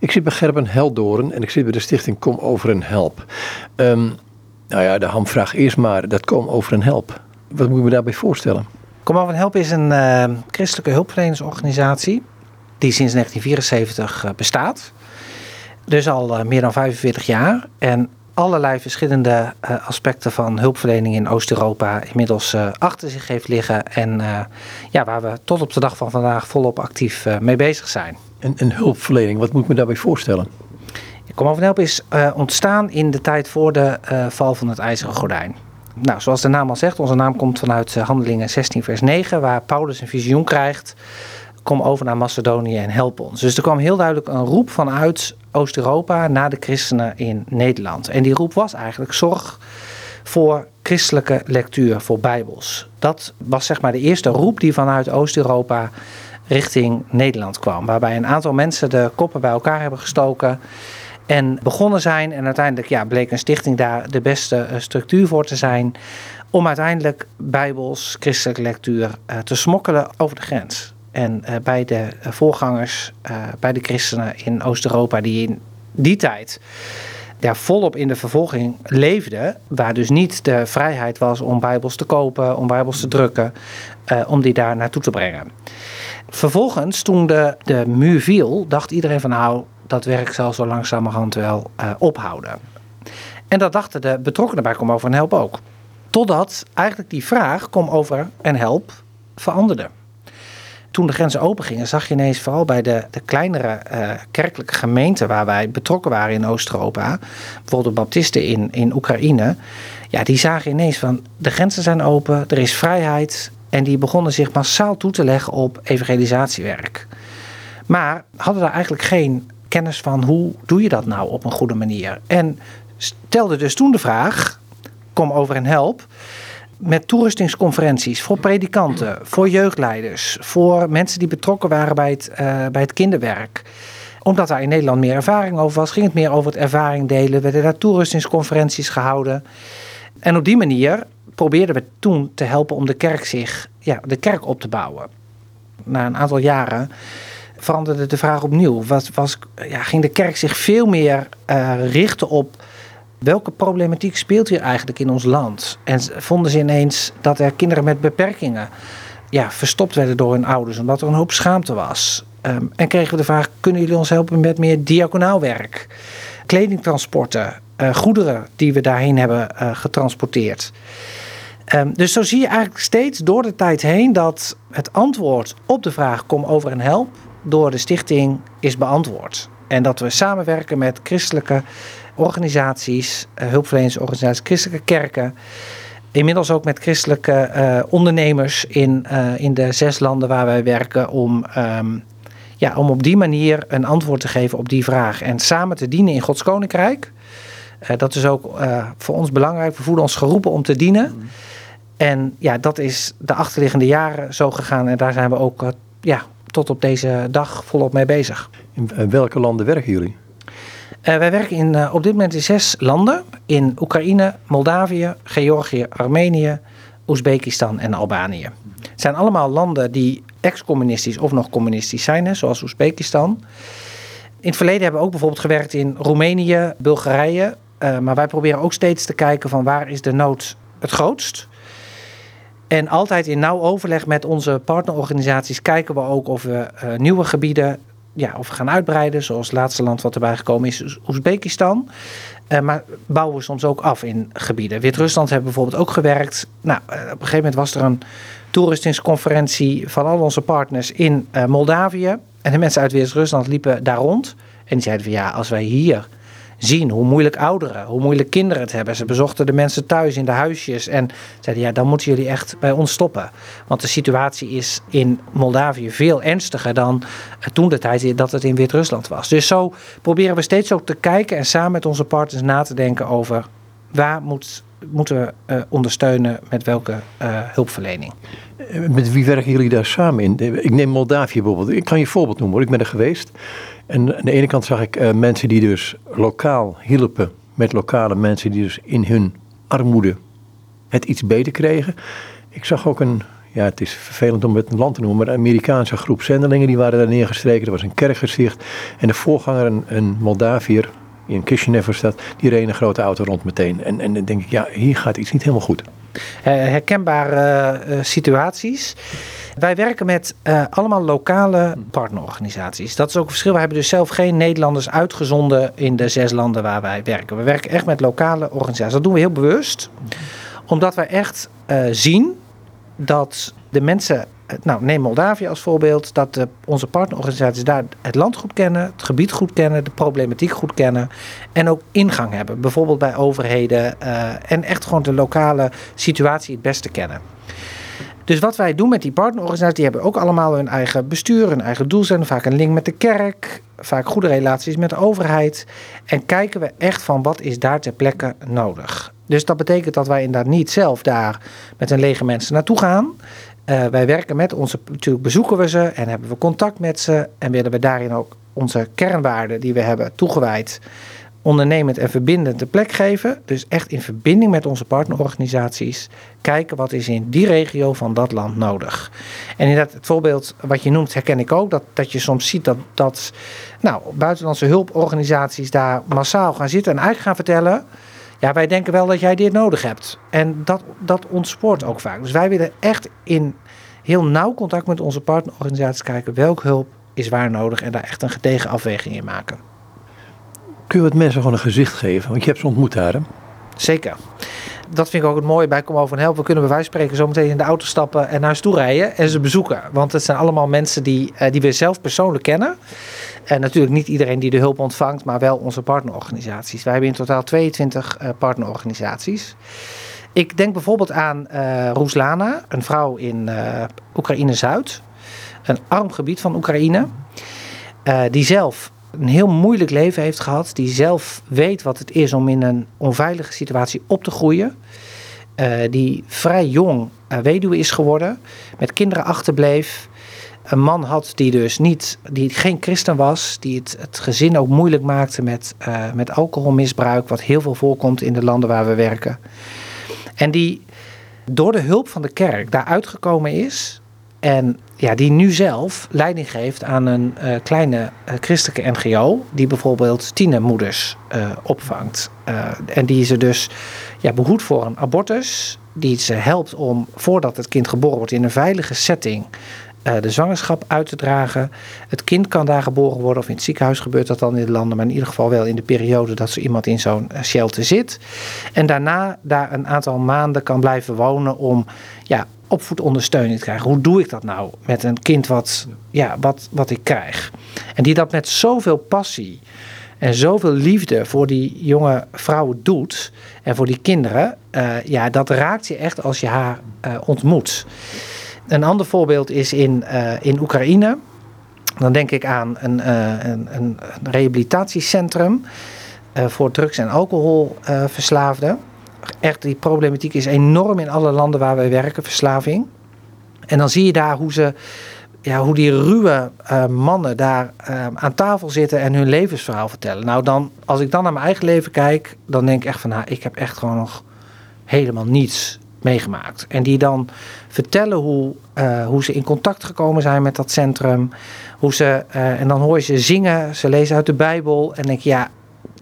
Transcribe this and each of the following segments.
Ik zit bij Gerben Heldoren en ik zit bij de stichting Kom Over en Help. Ehm, nou ja, de hamvraag eerst maar, dat Kom Over en Help. Wat moet je me daarbij voorstellen? Kom Over en Help is een uh, christelijke hulpverleningsorganisatie die sinds 1974 uh, bestaat. Dus al uh, meer dan 45 jaar. En allerlei verschillende uh, aspecten van hulpverlening in Oost-Europa inmiddels uh, achter zich heeft liggen. En uh, ja, waar we tot op de dag van vandaag volop actief mee bezig zijn. En, en, hulpverlening, wat moet ik me daarbij voorstellen? Kom over help is ontstaan in de tijd voor de val van het IJzeren Gordijn. Nou, zoals de naam al zegt, onze naam komt vanuit Handelingen 16 vers 9, waar Paulus een visioen krijgt kom over naar Macedonië en help ons. Dus er kwam heel duidelijk een roep vanuit Oost-Europa naar de christenen in Nederland. En die roep was eigenlijk zorg voor christelijke lectuur, voor bijbels. Dat was zeg maar de eerste roep die vanuit Oost-Europa richting Nederland kwam. Waarbij een aantal mensen de koppen bij elkaar hebben gestoken en begonnen zijn. En uiteindelijk ja, bleek een stichting daar de beste eh, structuur voor te zijn. Om uiteindelijk bijbels, christelijke lectuur uh, te smokkelen over de grens. En uh, bij de voorgangers, uh, bij de christenen in Oost-Europa, die in die tijd ja, volop in de vervolging leefden, waar dus niet de vrijheid was om Bijbels te kopen, om Bijbels te drukken, om die daar naartoe te brengen. Vervolgens, toen de, de muur viel, dacht iedereen van nou, dat werk zal zo langzamerhand wel ophouden. En dat dachten de betrokkenen bij Kom Over en Help ook. Totdat eigenlijk die vraag Kom Over en Help veranderde toen de grenzen open gingen, zag je ineens vooral bij de, de kleinere uh, kerkelijke gemeenten waar wij betrokken waren in Oost-Europa, bijvoorbeeld de Baptisten in, in Oekraïne, ja, die zagen ineens van de grenzen zijn open, er is vrijheid en die begonnen zich massaal toe te leggen op evangelisatiewerk. Maar hadden daar eigenlijk geen kennis van hoe doe je dat nou op een goede manier. En stelde dus toen de vraag, kom over en help met toerustingsconferenties voor predikanten, voor jeugdleiders, voor mensen die betrokken waren bij het, uh, bij het kinderwerk. Omdat daar in Nederland meer ervaring over was, ging het meer over het ervaring delen. Werden daar toerustingsconferenties gehouden. En op die manier probeerden we toen te helpen om de kerk zich, ja, de kerk op te bouwen. Na een aantal jaren veranderde de vraag opnieuw. Was, was, ja, ging de kerk zich veel meer uh, richten op welke problematiek speelt hier eigenlijk in ons land? En vonden ze ineens dat er kinderen met beperkingen ja, verstopt werden door hun ouders, omdat er een hoop schaamte was. Um, en kregen we de vraag: kunnen jullie ons helpen met meer diaconaal werk? Kledingtransporten, uh, goederen die we daarheen hebben uh, getransporteerd. Um, dus zo zie je eigenlijk steeds door de tijd heen dat het antwoord op de vraag: kom over en help door de stichting is beantwoord. En dat we samenwerken met christelijke organisaties, uh, hulpverleningsorganisaties, christelijke kerken. Inmiddels ook met christelijke uh, ondernemers in, uh, in de zes landen waar wij werken. Om, um, ja, om op die manier een antwoord te geven op die vraag. En samen te dienen in Gods Koninkrijk. dat is ook voor ons belangrijk. We voelen ons geroepen om te dienen. Mm. En ja, dat is de achterliggende jaren zo gegaan. En daar zijn we ook ja, tot op deze dag volop mee bezig. In welke landen werken jullie? Uh, wij werken in, uh, op dit moment in zes landen. In Oekraïne, Moldavië, Georgië, Armenië, Oezbekistan en Albanië. Het zijn allemaal landen die ex-communistisch of nog communistisch zijn, zoals Oezbekistan. In het verleden hebben we ook bijvoorbeeld gewerkt in Roemenië, Bulgarije. Uh, maar wij proberen ook steeds te kijken van waar is de nood het grootst. En altijd in nauw overleg met onze partnerorganisaties kijken we ook of we nieuwe gebieden ja, of gaan uitbreiden, zoals het laatste land wat erbij gekomen is, Oezbekistan. Uh, maar bouwen we soms ook af in gebieden. Wit-Rusland hebben bijvoorbeeld ook gewerkt. Nou, uh, op een gegeven moment was er een toeristingsconferentie van al onze partners in uh, Moldavië. En de mensen uit Wit-Rusland liepen daar rond. En die zeiden van ja, als wij hier zien hoe moeilijk ouderen, hoe moeilijk kinderen het hebben. Ze bezochten de mensen thuis in de huisjes en zeiden ja, dan moeten jullie echt bij ons stoppen. Want de situatie is in Moldavië veel ernstiger dan toen de tijd dat het in Wit-Rusland was. Dus zo proberen we steeds ook te kijken en samen met onze partners na te denken over waar moet, moeten we uh, ondersteunen met welke uh, hulpverlening. Met wie werken jullie daar samen in? Ik neem Moldavië bijvoorbeeld. Ik kan je een voorbeeld noemen hoor. Ik ben er geweest. En aan de ene kant zag ik uh, mensen die dus lokaal hielpen met lokale mensen die dus in hun armoede het iets beter kregen. Ik zag ook een ja, het is vervelend om het een land te noemen, maar de Amerikaanse groep zendelingen die waren daar neergestreken. Er was een kerkgezicht. En de voorganger, een, een Moldaviër, die in Kishinev staat, die reed een grote auto rond meteen. En, en dan denk ik, ja, hier gaat iets niet helemaal goed. herkenbare uh, situaties. Wij werken met uh, allemaal lokale partnerorganisaties. Dat is ook een verschil. We hebben dus zelf geen Nederlanders uitgezonden in de zes landen waar wij werken. We werken echt met lokale organisaties. Dat doen we heel bewust, omdat wij echt uh, zien dat de mensen, nou neem Moldavië als voorbeeld, dat de, onze partnerorganisaties daar het land goed kennen, het gebied goed kennen, de problematiek goed kennen en ook ingang hebben. Bijvoorbeeld bij overheden uh, en echt gewoon de lokale situatie het beste kennen. Dus wat wij doen met die partnerorganisaties, die hebben ook allemaal hun eigen bestuur, hun eigen doelstelling, vaak een link met de kerk, vaak goede relaties met de overheid. En kijken we echt van wat is daar ter plekke nodig. Dus dat betekent dat wij inderdaad niet zelf daar met een lege mensen naartoe gaan. Uh, wij werken met onze, natuurlijk bezoeken we ze en hebben we contact met ze. En willen we daarin ook onze kernwaarden die we hebben toegewijd ondernemend en verbindend de plek geven. Dus echt in verbinding met onze partnerorganisaties kijken wat is in die regio van dat land nodig. En inderdaad, het voorbeeld wat je noemt herken ik ook. Dat, dat je soms ziet dat, dat nou, buitenlandse hulporganisaties daar massaal gaan zitten en eigenlijk gaan vertellen... Ja, wij denken wel dat jij dit nodig hebt. En dat, dat ontspoort ook vaak. Dus wij willen echt in heel nauw contact met onze partnerorganisaties kijken welke hulp is waar nodig en daar echt een gedegen afweging in maken. Kun je wat mensen gewoon een gezicht geven? Want je hebt ze ontmoet daar, hè? Zeker. Dat vind ik ook het mooie bij Kom Over en Help. We kunnen bij wijze van spreken zo meteen in de auto stappen en naar huis toe rijden en ze bezoeken. Want het zijn allemaal mensen die, uh, die we zelf persoonlijk kennen. En natuurlijk niet iedereen die de hulp ontvangt, maar wel onze partnerorganisaties. Wij hebben in totaal 22 uh, partnerorganisaties. Ik denk bijvoorbeeld aan uh, Ruslana, een vrouw in Oekraïne-Zuid. Een arm gebied van Oekraïne. Die zelf een heel moeilijk leven heeft gehad. Die zelf weet wat het is om in een onveilige situatie op te groeien. die vrij jong weduwe is geworden. Met kinderen achterbleef een man had die dus niet, die geen christen was, die het, het gezin ook moeilijk maakte met, uh, met alcoholmisbruik, wat heel veel voorkomt in de landen waar we werken. En die door de hulp van de kerk daar uitgekomen is. En ja, die nu zelf leiding geeft aan een uh, kleine uh, christelijke NGO. Die bijvoorbeeld tienermoeders uh, opvangt. en die ze dus ja, behoedt voor een abortus. Die ze helpt om voordat het kind geboren wordt in een veilige setting de zwangerschap uit te dragen. Het kind kan daar geboren worden, of in het ziekenhuis gebeurt dat dan in de landen, maar in ieder geval wel in de periode dat zo iemand in zo'n shelter zit. En daarna daar een aantal maanden kan blijven wonen om ja, opvoedondersteuning te krijgen. Hoe doe ik dat nou met een kind wat, ja, wat, wat ik krijg? En die dat met zoveel passie en zoveel liefde voor die jonge vrouwen doet en voor die kinderen, uh, ja, dat raakt je echt als je haar uh, ontmoet. Een ander voorbeeld is in, uh, in Oekraïne. Dan denk ik aan een, een, een rehabilitatiecentrum voor drugs- en alcoholverslaafden. Echt, die problematiek is enorm in alle landen waar wij werken, verslaving. En dan zie je daar hoe ze ja, hoe die ruwe uh, mannen daar uh, aan tafel zitten en hun levensverhaal vertellen. Nou, dan, als ik dan naar mijn eigen leven kijk, dan denk ik echt van, nou, ik heb echt gewoon nog helemaal niets meegemaakt. En die dan vertellen hoe, uh, hoe ze in contact gekomen zijn met dat centrum. Hoe ze, en dan hoor je ze zingen, ze lezen uit de Bijbel. En denk je, ja,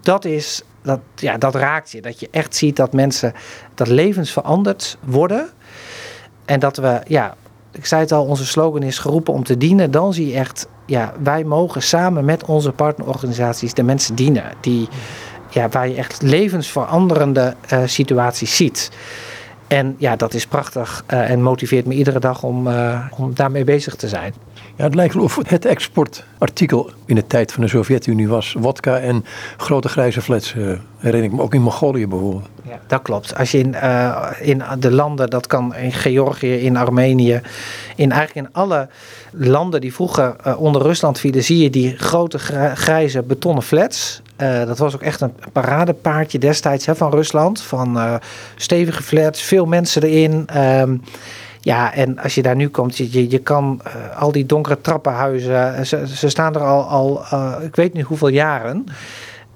dat is, dat, ja, dat raakt je. Dat je echt ziet dat mensen, dat levens veranderd worden. En dat we, ja, ik zei het al, onze slogan is geroepen om te dienen. Dan zie je echt, ja, wij mogen samen met onze partnerorganisaties de mensen dienen. Die, ja, waar je echt levensveranderende uh, situaties ziet. En ja, dat is prachtig uh, en motiveert me iedere dag om, uh, om daarmee bezig te zijn. Ja, het lijkt wel of het exportartikel in de tijd van de Sovjet-Unie was. Wodka en grote grijze flats. Uh, herinner ik me ook in Mongolië bijvoorbeeld. Ja, dat klopt. Als je in, in de landen, dat kan in Georgië, in Armenië, in eigenlijk in alle landen die vroeger onder Rusland vielen, zie je die grote grijze betonnen flats. Dat was ook echt een paradepaardje destijds hè, van Rusland. Van stevige flats, veel mensen erin. Um, ja, en als je daar nu komt, je, je kan uh, al die donkere trappenhuizen, ze, ze staan er al, al ik weet niet hoeveel jaren.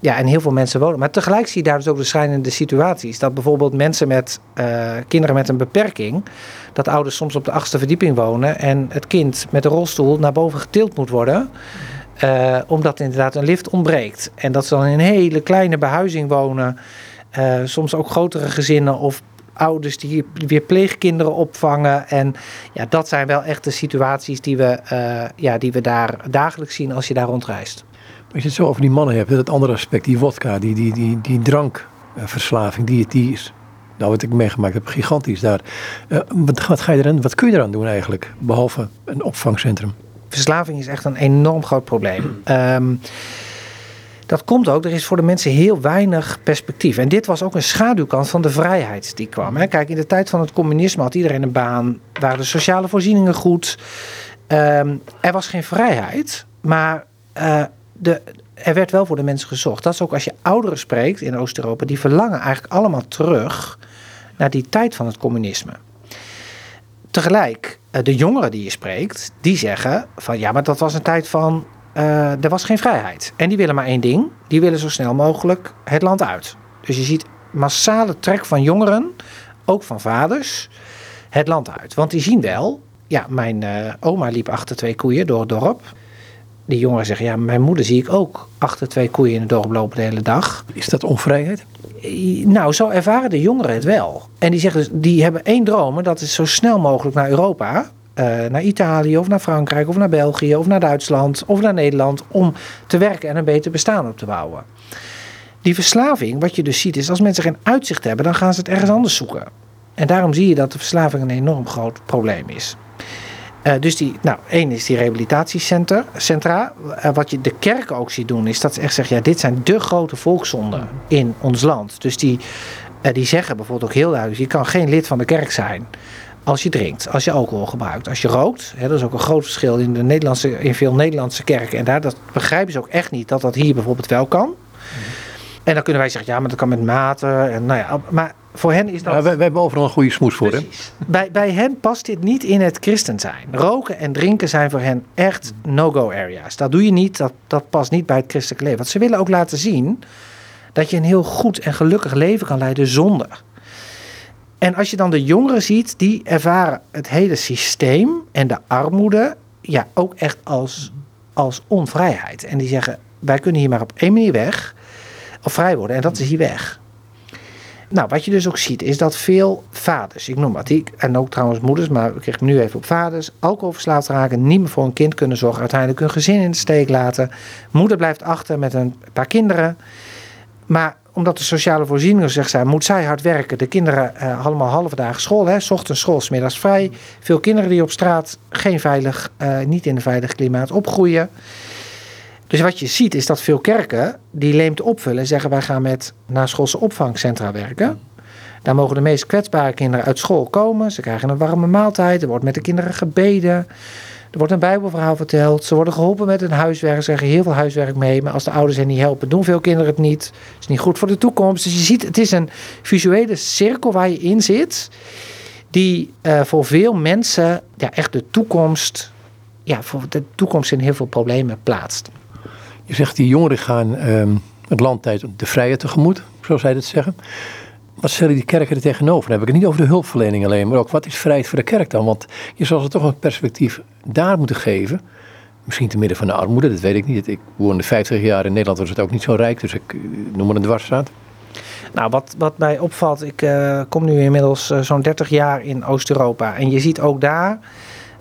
ja, en heel veel mensen wonen. Maar tegelijk zie je daar dus ook de schrijnende situaties. Dat bijvoorbeeld mensen met kinderen met een beperking, dat ouders soms op de achtste verdieping wonen en het kind met een rolstoel naar boven getild moet worden. Omdat inderdaad een lift ontbreekt. En dat ze dan in een hele kleine behuizing wonen. Soms ook grotere gezinnen of ouders die weer pleegkinderen opvangen. En ja, dat zijn wel echt de situaties die we, ja, die we daar dagelijks zien als je daar rondreist. Als je het zo over die mannen hebt, dat andere aspect, die wodka, die, die, die, die drankverslaving, die, die is, nou wat ik meegemaakt heb, gigantisch daar. Uh, wat, wat, ga je eraan, wat kun je eraan doen eigenlijk, behalve een opvangcentrum? Verslaving is echt een enorm groot probleem. Um, dat komt ook, er is voor de mensen heel weinig perspectief. En dit was ook een schaduwkant van de vrijheid die kwam. Hè. Kijk, in de tijd van het communisme had iedereen een baan, waren de sociale voorzieningen goed. Um, er was geen vrijheid, maar uh, de, er werd wel voor de mensen gezocht. Dat is ook als je ouderen spreekt in Oost-Europa, die verlangen eigenlijk allemaal terug naar die tijd van het communisme. Tegelijk, eh, de jongeren die je spreekt, die zeggen van ja, maar dat was een tijd van, er was geen vrijheid. En die willen maar één ding, die willen zo snel mogelijk het land uit. Dus je ziet massale trek van jongeren, ook van vaders, het land uit. Want die zien wel, ja, mijn uh, oma liep achter twee koeien door het dorp die jongeren zeggen, ja, mijn moeder zie ik ook achter twee koeien in het dorp lopen de hele dag. Is dat onvrijheid? Nou, zo ervaren de jongeren het wel. En die zeggen, dus, die hebben één droom, dat is zo snel mogelijk naar Europa. Uh, naar Italië of naar Frankrijk of naar België of naar Duitsland of naar Nederland om te werken en een beter bestaan op te bouwen. Die verslaving, wat je dus ziet, is als mensen geen uitzicht hebben, dan gaan ze het ergens anders zoeken. En daarom zie je dat de verslaving een enorm groot probleem is. Uh, dus die, nou, één is die rehabilitatiecentra. Uh, wat je de kerken ook ziet doen, is dat ze echt zeggen: ja, dit zijn de grote volkszonden in ons land. Dus die, die zeggen bijvoorbeeld ook heel duidelijk: je kan geen lid van de kerk zijn. Als je drinkt, als je alcohol gebruikt, als je rookt. Hè, dat is ook een groot verschil in, de Nederlandse, in veel Nederlandse kerken. En daar dat begrijpen ze ook echt niet dat dat hier bijvoorbeeld wel kan. Mm. En dan kunnen wij zeggen, ja, maar dat kan met mate. En, nou ja, maar voor hen is dat... Ja, wij, wij, hebben overal een goede smoes voor, hè? Bij, bij hen past dit niet in het christen zijn. Roken en drinken zijn voor hen echt no-go areas. Dat doe je niet, dat, dat past niet bij het christelijke leven. Want ze willen ook laten zien dat je een heel goed en gelukkig leven kan leiden zonder. En als je dan de jongeren ziet, die ervaren het hele systeem en de armoede ja, ook echt als, als onvrijheid. En die zeggen, wij kunnen hier maar op één manier weg, of vrij worden, en dat is hier weg. Nou, wat je dus ook ziet, is dat veel vaders, ik noem wat, die, en ook trouwens moeders, maar ik richt nu even op vaders, alcoholverslaafd raken, niet meer voor een kind kunnen zorgen, uiteindelijk hun gezin in de steek laten. Moeder blijft achter met een paar kinderen. Maar omdat de sociale voorzieningen zegt zijn, moet zij hard werken. De kinderen uh, allemaal halve dagen school, hè, ochtends school, middags vrij. Veel kinderen die op straat geen veilig, uh, niet in een veilig klimaat opgroeien. Dus wat je ziet is dat veel kerken die leemte opvullen en zeggen wij gaan met naschoolse opvangcentra werken. Daar mogen de meest kwetsbare kinderen uit school komen. Ze krijgen een warme maaltijd. Er wordt met de kinderen gebeden. Er wordt een bijbelverhaal verteld. Ze worden geholpen met hun huiswerk. Ze krijgen heel veel huiswerk mee. Maar als de ouders hen niet helpen, doen veel kinderen het niet. Het is niet goed voor de toekomst. Dus je ziet, het is een visuele cirkel waar je in zit. Die uh, voor veel mensen ja, echt de toekomst, ja, voor de toekomst in heel veel problemen plaatst. Je zegt die jongeren gaan um, het land tijd de vrijheid tegemoet, zoals zij dat zeggen. Wat stellen die kerken er tegenover? Dan heb ik het niet over de hulpverlening alleen, maar ook wat is vrijheid voor de kerk dan? Want je zal ze toch een perspectief daar moeten geven. Misschien te midden van de armoede, dat weet ik niet. Ik woonde 50 jaar in Nederland, was het ook niet zo rijk, dus ik eh, noem maar een dwarsstraat. Nou, wat, wat mij opvalt, ik uh, kom nu inmiddels uh, zo'n 30 jaar in Oost-Europa. En je ziet ook daar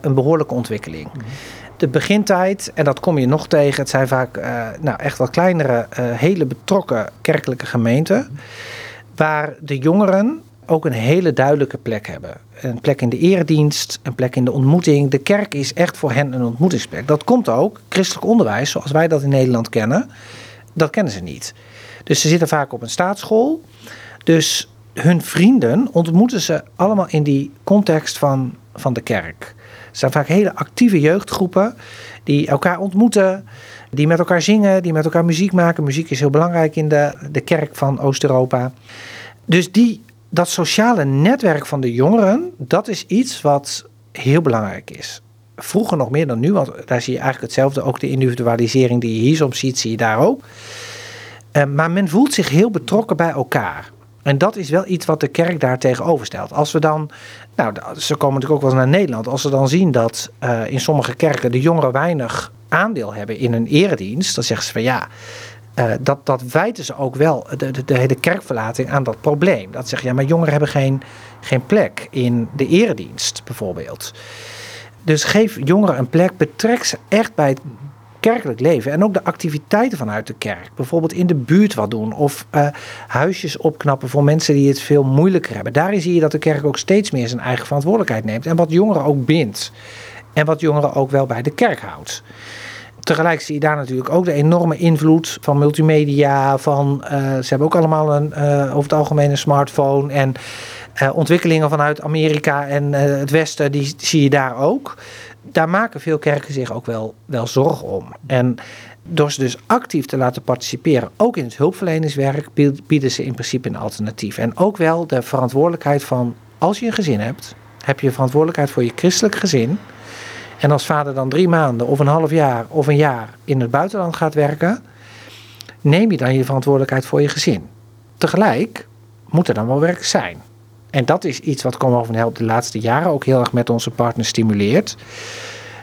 een behoorlijke ontwikkeling. Mm -hmm de begintijd, en dat kom je nog tegen, het zijn vaak uh, nou, echt wat kleinere, uh, hele betrokken kerkelijke gemeenten, waar de jongeren ook een hele duidelijke plek hebben. Een plek in de eredienst, een plek in de ontmoeting. De kerk is echt voor hen een ontmoetingsplek. Dat komt ook, christelijk onderwijs, zoals wij dat in Nederland kennen, dat kennen ze niet. Dus ze zitten vaak op een staatsschool. Dus hun vrienden ontmoeten ze allemaal in die context van, van de kerk. Het zijn vaak hele actieve jeugdgroepen die elkaar ontmoeten, die met elkaar zingen, die met elkaar muziek maken. Muziek is heel belangrijk in de, de kerk van Oost-Europa. Dus die, dat sociale netwerk van de jongeren, dat is iets wat heel belangrijk is. Vroeger nog meer dan nu, want daar zie je eigenlijk hetzelfde. Ook de individualisering die je hier soms ziet, zie je daar ook. Uh, maar men voelt zich heel betrokken bij elkaar. En dat is wel iets wat de kerk daar tegenover stelt. Als we dan, nou, ze komen natuurlijk ook wel eens naar Nederland. Als ze dan zien dat uh, in sommige kerken de jongeren weinig aandeel hebben in een eredienst, dan zeggen ze van ja, uh, dat, dat wijten ze ook wel de, de, de, hele kerkverlating aan dat probleem. Dat zeggen ja, maar jongeren hebben geen, geen plek in de eredienst bijvoorbeeld. Dus geef jongeren een plek, betrek ze echt bij het kerkelijk leven en ook de activiteiten vanuit de kerk. Bijvoorbeeld in de buurt wat doen of uh, huisjes opknappen voor mensen die het veel moeilijker hebben. Daarin zie je dat de kerk ook steeds meer zijn eigen verantwoordelijkheid neemt en wat jongeren ook bindt. En wat jongeren ook wel bij de kerk houdt. Tegelijk zie je daar natuurlijk ook de enorme invloed van multimedia. Van, uh, ze hebben ook allemaal een, uh, over het algemeen een smartphone. En ontwikkelingen vanuit Amerika en het Westen, die zie je daar ook. Daar maken veel kerken zich ook wel, wel zorgen om. En door ze dus actief te laten participeren, ook in het hulpverleningswerk, bieden ze in principe een alternatief. En ook wel de verantwoordelijkheid van, als je een gezin hebt, heb je verantwoordelijkheid voor je christelijk gezin. En als vader dan drie maanden of een half jaar of een jaar in het buitenland gaat werken, neem je dan je verantwoordelijkheid voor je gezin. Tegelijk moet er dan wel werk zijn. En dat is iets wat Come Over Help de laatste jaren ook heel erg met onze partners stimuleert.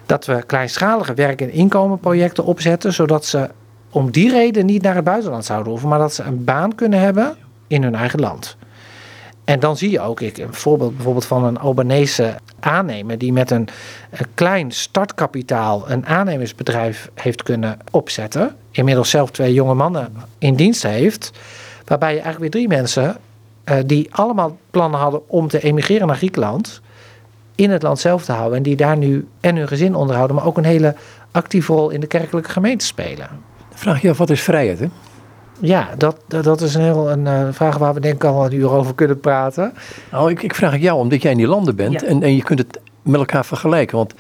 Dat we kleinschalige werk- en inkomenprojecten opzetten, zodat ze om die reden niet naar het buitenland zouden hoeven, maar dat ze een baan kunnen hebben in hun eigen land. En dan zie je ook, ik, een voorbeeld bijvoorbeeld van een Albanese aannemer die met een, een, klein startkapitaal een aannemersbedrijf heeft kunnen opzetten. Inmiddels zelf twee jonge mannen in dienst heeft. Waarbij je eigenlijk weer drie mensen die allemaal plannen hadden om te emigreren naar Griekenland. In het land zelf te houden. En die daar nu en hun gezin onderhouden. Maar ook een hele actieve rol in de kerkelijke gemeente spelen. Vraag je af, wat is vrijheid hè? Ja, dat, dat is een heel een uh, vraag waar we denk ik al een uur over kunnen praten. Nou, ik, ik vraag het jou omdat jij in die landen bent ja. en, en je kunt het met elkaar vergelijken. Want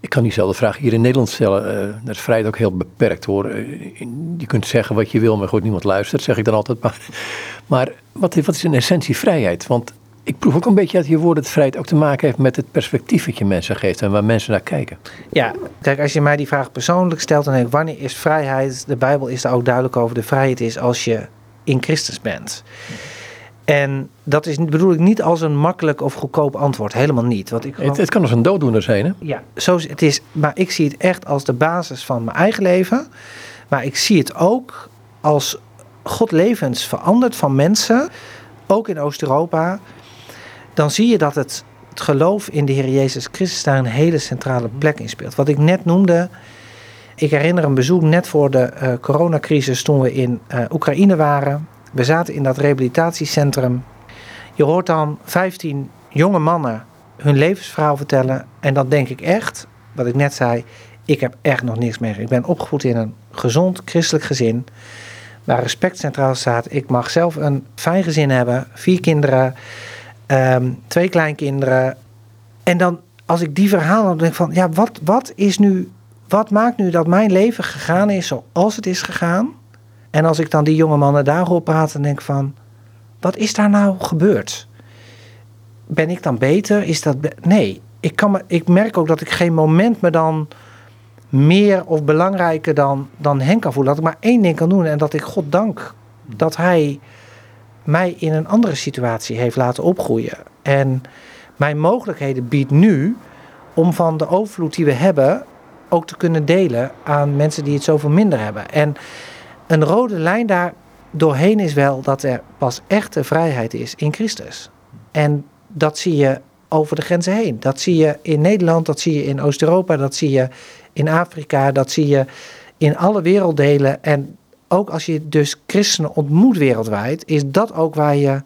ik kan diezelfde vraag hier in Nederland stellen. Uh, dat is vrijheid ook heel beperkt hoor. Uh, je kunt zeggen wat je wil, maar goed, niemand luistert, zeg ik dan altijd. Maar, maar wat, wat is in essentie vrijheid? Want ik proef ook een beetje uit je woorden dat vrijheid ook te maken heeft met het perspectief dat je mensen geeft en waar mensen naar kijken. Ja, kijk, als je mij die vraag persoonlijk stelt, dan denk ik, wanneer is vrijheid? De Bijbel is daar ook duidelijk over. De vrijheid is als je in Christus bent. En dat is, bedoel ik niet als een makkelijk of goedkoop antwoord. Helemaal niet. Want ik gewoon... het, het, kan als een dooddoener zijn, hè? Ja, zo is, het is, maar ik zie het echt als de basis van mijn eigen leven. Maar ik zie het ook als God levens verandert van mensen, ook in Oost-Europa. Dan zie je dat het, het geloof in de Heer Jezus Christus daar een hele centrale plek in speelt. Wat ik net noemde, ik herinner een bezoek net voor de uh, coronacrisis toen we in uh, Oekraïne waren. We zaten in dat rehabilitatiecentrum. Je hoort dan 15 jonge mannen hun levensverhaal vertellen. En dan denk ik echt, wat ik net zei, ik heb echt nog niks meer. Ik ben opgevoed in een gezond christelijk gezin. Waar respect centraal staat. Ik mag zelf een fijn gezin hebben. Vier kinderen. Um, twee kleinkinderen. En dan, als ik die verhalen dan denk ik van, ja, wat, wat is nu, wat maakt nu dat mijn leven gegaan is zoals het is gegaan? En als ik dan die jonge mannen daar hoor praten, denk ik van, wat is daar nou gebeurd? Ben ik dan beter? Is dat nee, ik, kan me, ik merk ook dat ik geen moment me dan meer of belangrijker dan, dan Henk kan voelen. Dat ik maar één ding kan doen en dat ik God dank dat hij mij in een andere situatie heeft laten opgroeien. En mij mogelijkheden biedt nu om van de overvloed die we hebben ook te kunnen delen aan mensen die het zoveel minder hebben. En een rode lijn daar doorheen is wel dat er pas echte vrijheid is in Christus. En dat zie je over de grenzen heen. Dat zie je in Nederland, dat zie je in Oost-Europa, dat zie je in Afrika, dat zie je in alle werelddelen. En ook als je dus christenen ontmoet wereldwijd, is dat ook waar je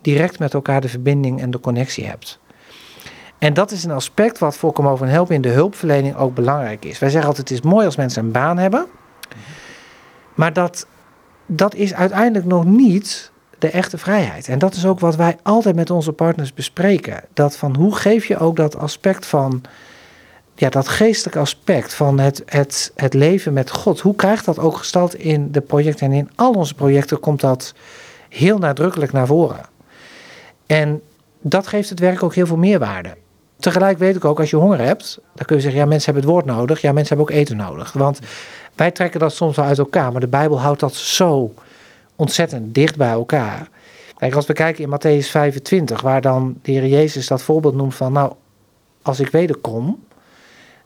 direct met elkaar de verbinding en de connectie hebt. En dat is een aspect wat voor Come Over Help in de hulpverlening ook belangrijk is. Wij zeggen altijd: het is mooi als mensen een baan hebben. Maar dat, dat is uiteindelijk nog niet de echte vrijheid. En dat is ook wat wij altijd met onze partners bespreken. Dat van hoe geef je ook dat aspect van, ja, dat geestelijke aspect van het, het, het leven met God. Hoe krijgt dat ook gestald in de projecten? En in al onze projecten komt dat heel nadrukkelijk naar voren. En dat geeft het werk ook heel veel meerwaarde. Tegelijk weet ik ook, als je honger hebt, dan kun je zeggen, ja, mensen hebben het woord nodig. Ja, mensen hebben ook eten nodig. Want wij trekken dat soms wel uit elkaar, maar de Bijbel houdt dat zo ontzettend dicht bij elkaar. Kijk, als we kijken in Matthäus 25, waar dan de Heer Jezus dat voorbeeld noemt van, nou, als ik wederkom,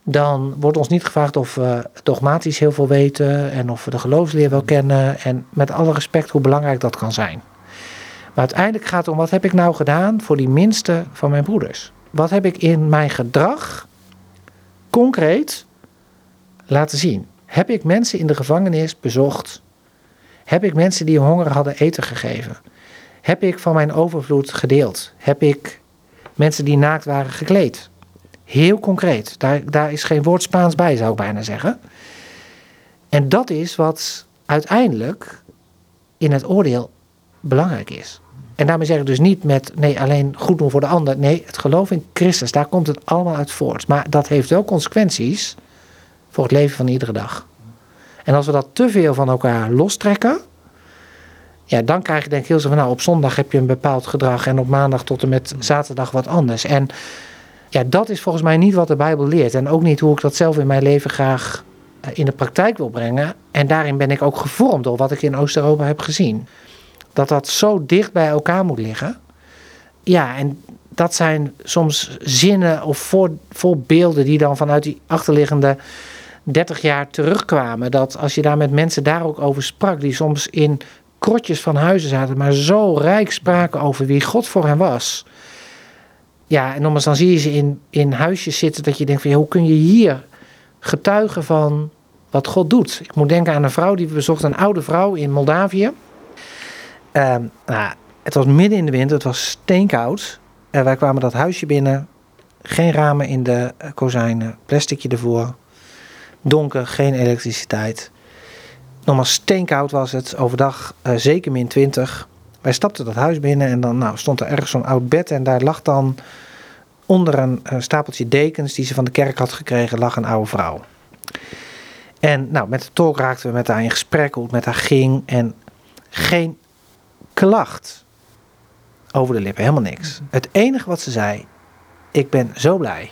dan wordt ons niet gevraagd of we dogmatisch heel veel weten en of we de geloofsleer wel kennen en met alle respect hoe belangrijk dat kan zijn. Maar uiteindelijk gaat het om wat heb ik nou gedaan voor die minste van mijn broeders? Wat heb ik in mijn gedrag concreet laten zien? Heb ik mensen in de gevangenis bezocht? Heb ik mensen die honger hadden eten gegeven? Heb ik van mijn overvloed gedeeld? Heb ik mensen die naakt waren gekleed? Heel concreet. Daar, daar is geen woord Spaans bij, zou ik bijna zeggen. En dat is wat uiteindelijk in het oordeel belangrijk is. En daarmee zeg ik dus niet met nee, alleen goed doen voor de ander. Nee, het geloof in Christus, daar komt het allemaal uit voort. Maar dat heeft wel consequenties voor het leven van iedere dag. En als we dat te veel van elkaar lostrekken, ja, dan krijg je denk ik heel zo van, nou, op zondag heb je een bepaald gedrag en op maandag tot en met zaterdag wat anders. En ja, dat is volgens mij niet wat de Bijbel leert. En ook niet hoe ik dat zelf in mijn leven graag eh, in de praktijk wil brengen. En daarin ben ik ook gevormd door wat ik in Oost-Europa heb gezien. Dat dat zo dicht bij elkaar moet liggen. Ja, en dat zijn soms zinnen of voor, voorbeelden die dan vanuit die achterliggende 30 jaar terugkwamen. Dat als je daar met mensen daar ook over sprak, die soms in krotjes van huizen zaten, maar zo rijk spraken over wie God voor hen was. Ja, en nogmaals, dan zie je ze in, in huisjes zitten dat je denkt van, ja, hoe kun je hier getuigen van wat God doet? Ik moet denken aan een vrouw die we bezochten, een oude vrouw in Moldavië. Ehm, nou, het was midden in de winter, het was steenkoud. En wij kwamen dat huisje binnen, geen ramen in de uh, kozijnen, plasticje ervoor, donker, geen elektriciteit. Nogmaals, steenkoud was het, overdag uh, zeker min 20. Wij stapten dat huis binnen en dan nou, stond er ergens zo'n oud bed en daar lag dan onder een stapeltje dekens die ze van de kerk had gekregen, lag een oude vrouw. En nou, met de tolk raakten we met haar in gesprek, hoe het met haar ging. En geen klacht over de lippen, helemaal niks. Het enige wat ze zei, ik ben zo blij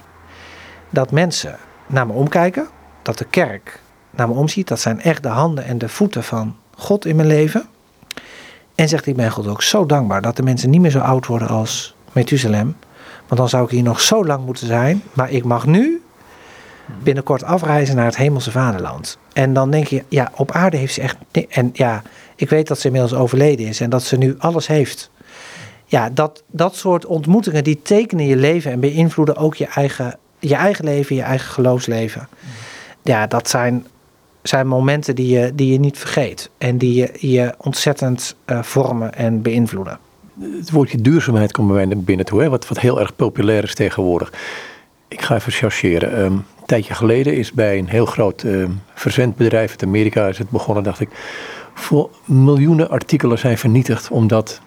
dat mensen naar me omkijken, dat de kerk naar me omziet. Dat zijn echt de handen en de voeten van God in mijn leven. En zegt, ik ben God ook zo dankbaar dat de mensen niet meer zo oud worden als Methuselem. Want dan zou ik hier nog zo lang moeten zijn. Maar ik mag nu binnenkort afreizen naar het hemelse vaderland. En dan denk je, ja, op aarde heeft ze echt... En ja, ik weet dat ze inmiddels overleden is en dat ze nu alles heeft. Ja, dat, dat soort ontmoetingen die tekenen je leven en beïnvloeden ook je eigen, je eigen leven, je eigen geloofsleven. Ja, dat zijn zijn momenten die je, die je niet vergeet. En die je, je ontzettend uh, vormen en beïnvloeden. Het woordje duurzaamheid komt bij mij binnen toe, hè? Wat, wat heel erg populair is tegenwoordig. Ik ga even chargeren. Um, een tijdje geleden is bij een heel groot um, verzendbedrijf uit Amerika is het begonnen, dacht ik. Voor miljoenen artikelen zijn vernietigd omdat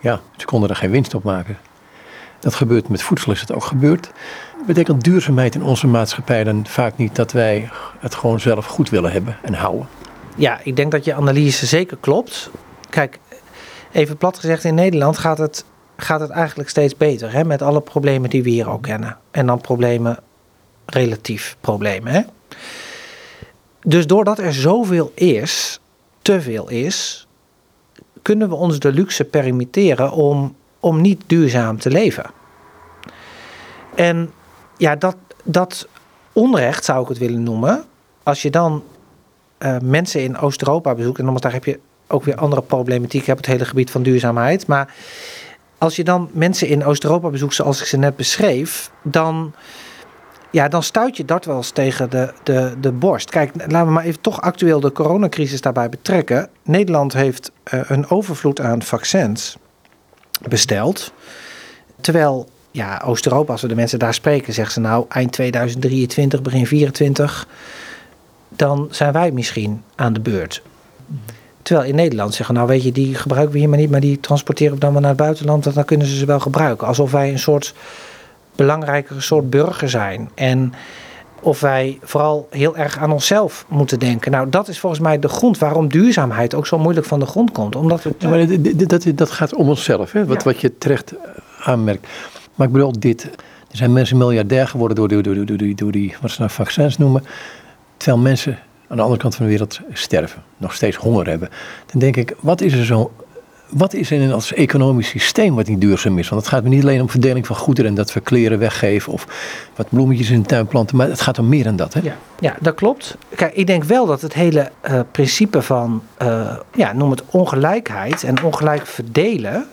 ja, ze konden er geen winst op maken. Dat gebeurt met voedsel, is het ook gebeurd. Betekent duurzaamheid in onze maatschappij dan vaak niet dat wij het gewoon zelf goed willen hebben en houden? Ja, ik denk dat je analyse zeker klopt. Kijk, even plat gezegd, in Nederland gaat het, gaat het eigenlijk steeds beter. Hè, met alle problemen die we hier ook kennen. En dan problemen, relatief problemen. Hè? Dus doordat er zoveel is, te veel is, kunnen we ons de luxe permitteren om om niet duurzaam te leven. En ja, dat, dat onrecht zou ik het willen noemen. Als je dan uh, mensen in Oost-Europa bezoekt, en daar heb je ook weer andere problematiek. Je hebt het hele gebied van duurzaamheid. Maar als je dan mensen in Oost-Europa bezoekt, zoals ik ze net beschreef, dan, ja, dan stuit je dat wel eens tegen de, de, de borst. Kijk, laten we maar even toch actueel de coronacrisis daarbij betrekken. Nederland heeft uh, een overvloed aan vaccins besteld. Terwijl ja, Oost-Europa, als we de mensen daar spreken, zeggen ze nou eind 2023, begin 2024, dan zijn wij misschien aan de beurt. Terwijl in Nederland zeggen, nou weet je, die gebruiken we hier maar niet, maar die transporteren we dan maar naar het buitenland, want dan kunnen ze ze wel gebruiken. Alsof wij een soort belangrijkere soort burger zijn. En of wij vooral heel erg aan onszelf moeten denken. Nou, dat is volgens mij de grond waarom duurzaamheid ook zo moeilijk van de grond komt. Omdat we... Ja, maar dat, dat, dat gaat om onszelf, hè? Wat, wat je terecht aanmerkt. Maar ik bedoel, dit, er zijn mensen miljardair geworden door, door, door, door, door, door die, wat ze nou vaccins noemen. Terwijl mensen aan de andere kant van de wereld sterven, nog steeds honger hebben. Dan denk ik, wat is er zo wat is er in als economisch systeem wat niet duurzaam is? Want het gaat me niet alleen om verdeling van goederen en dat we kleren weggeven of wat bloemetjes in de tuin planten, maar het gaat om meer dan dat. Hè? Ja, ja dat klopt. Kijk, ik denk wel dat het hele uh, principe van, uh, ja, noem het ongelijkheid en ongelijk verdelen,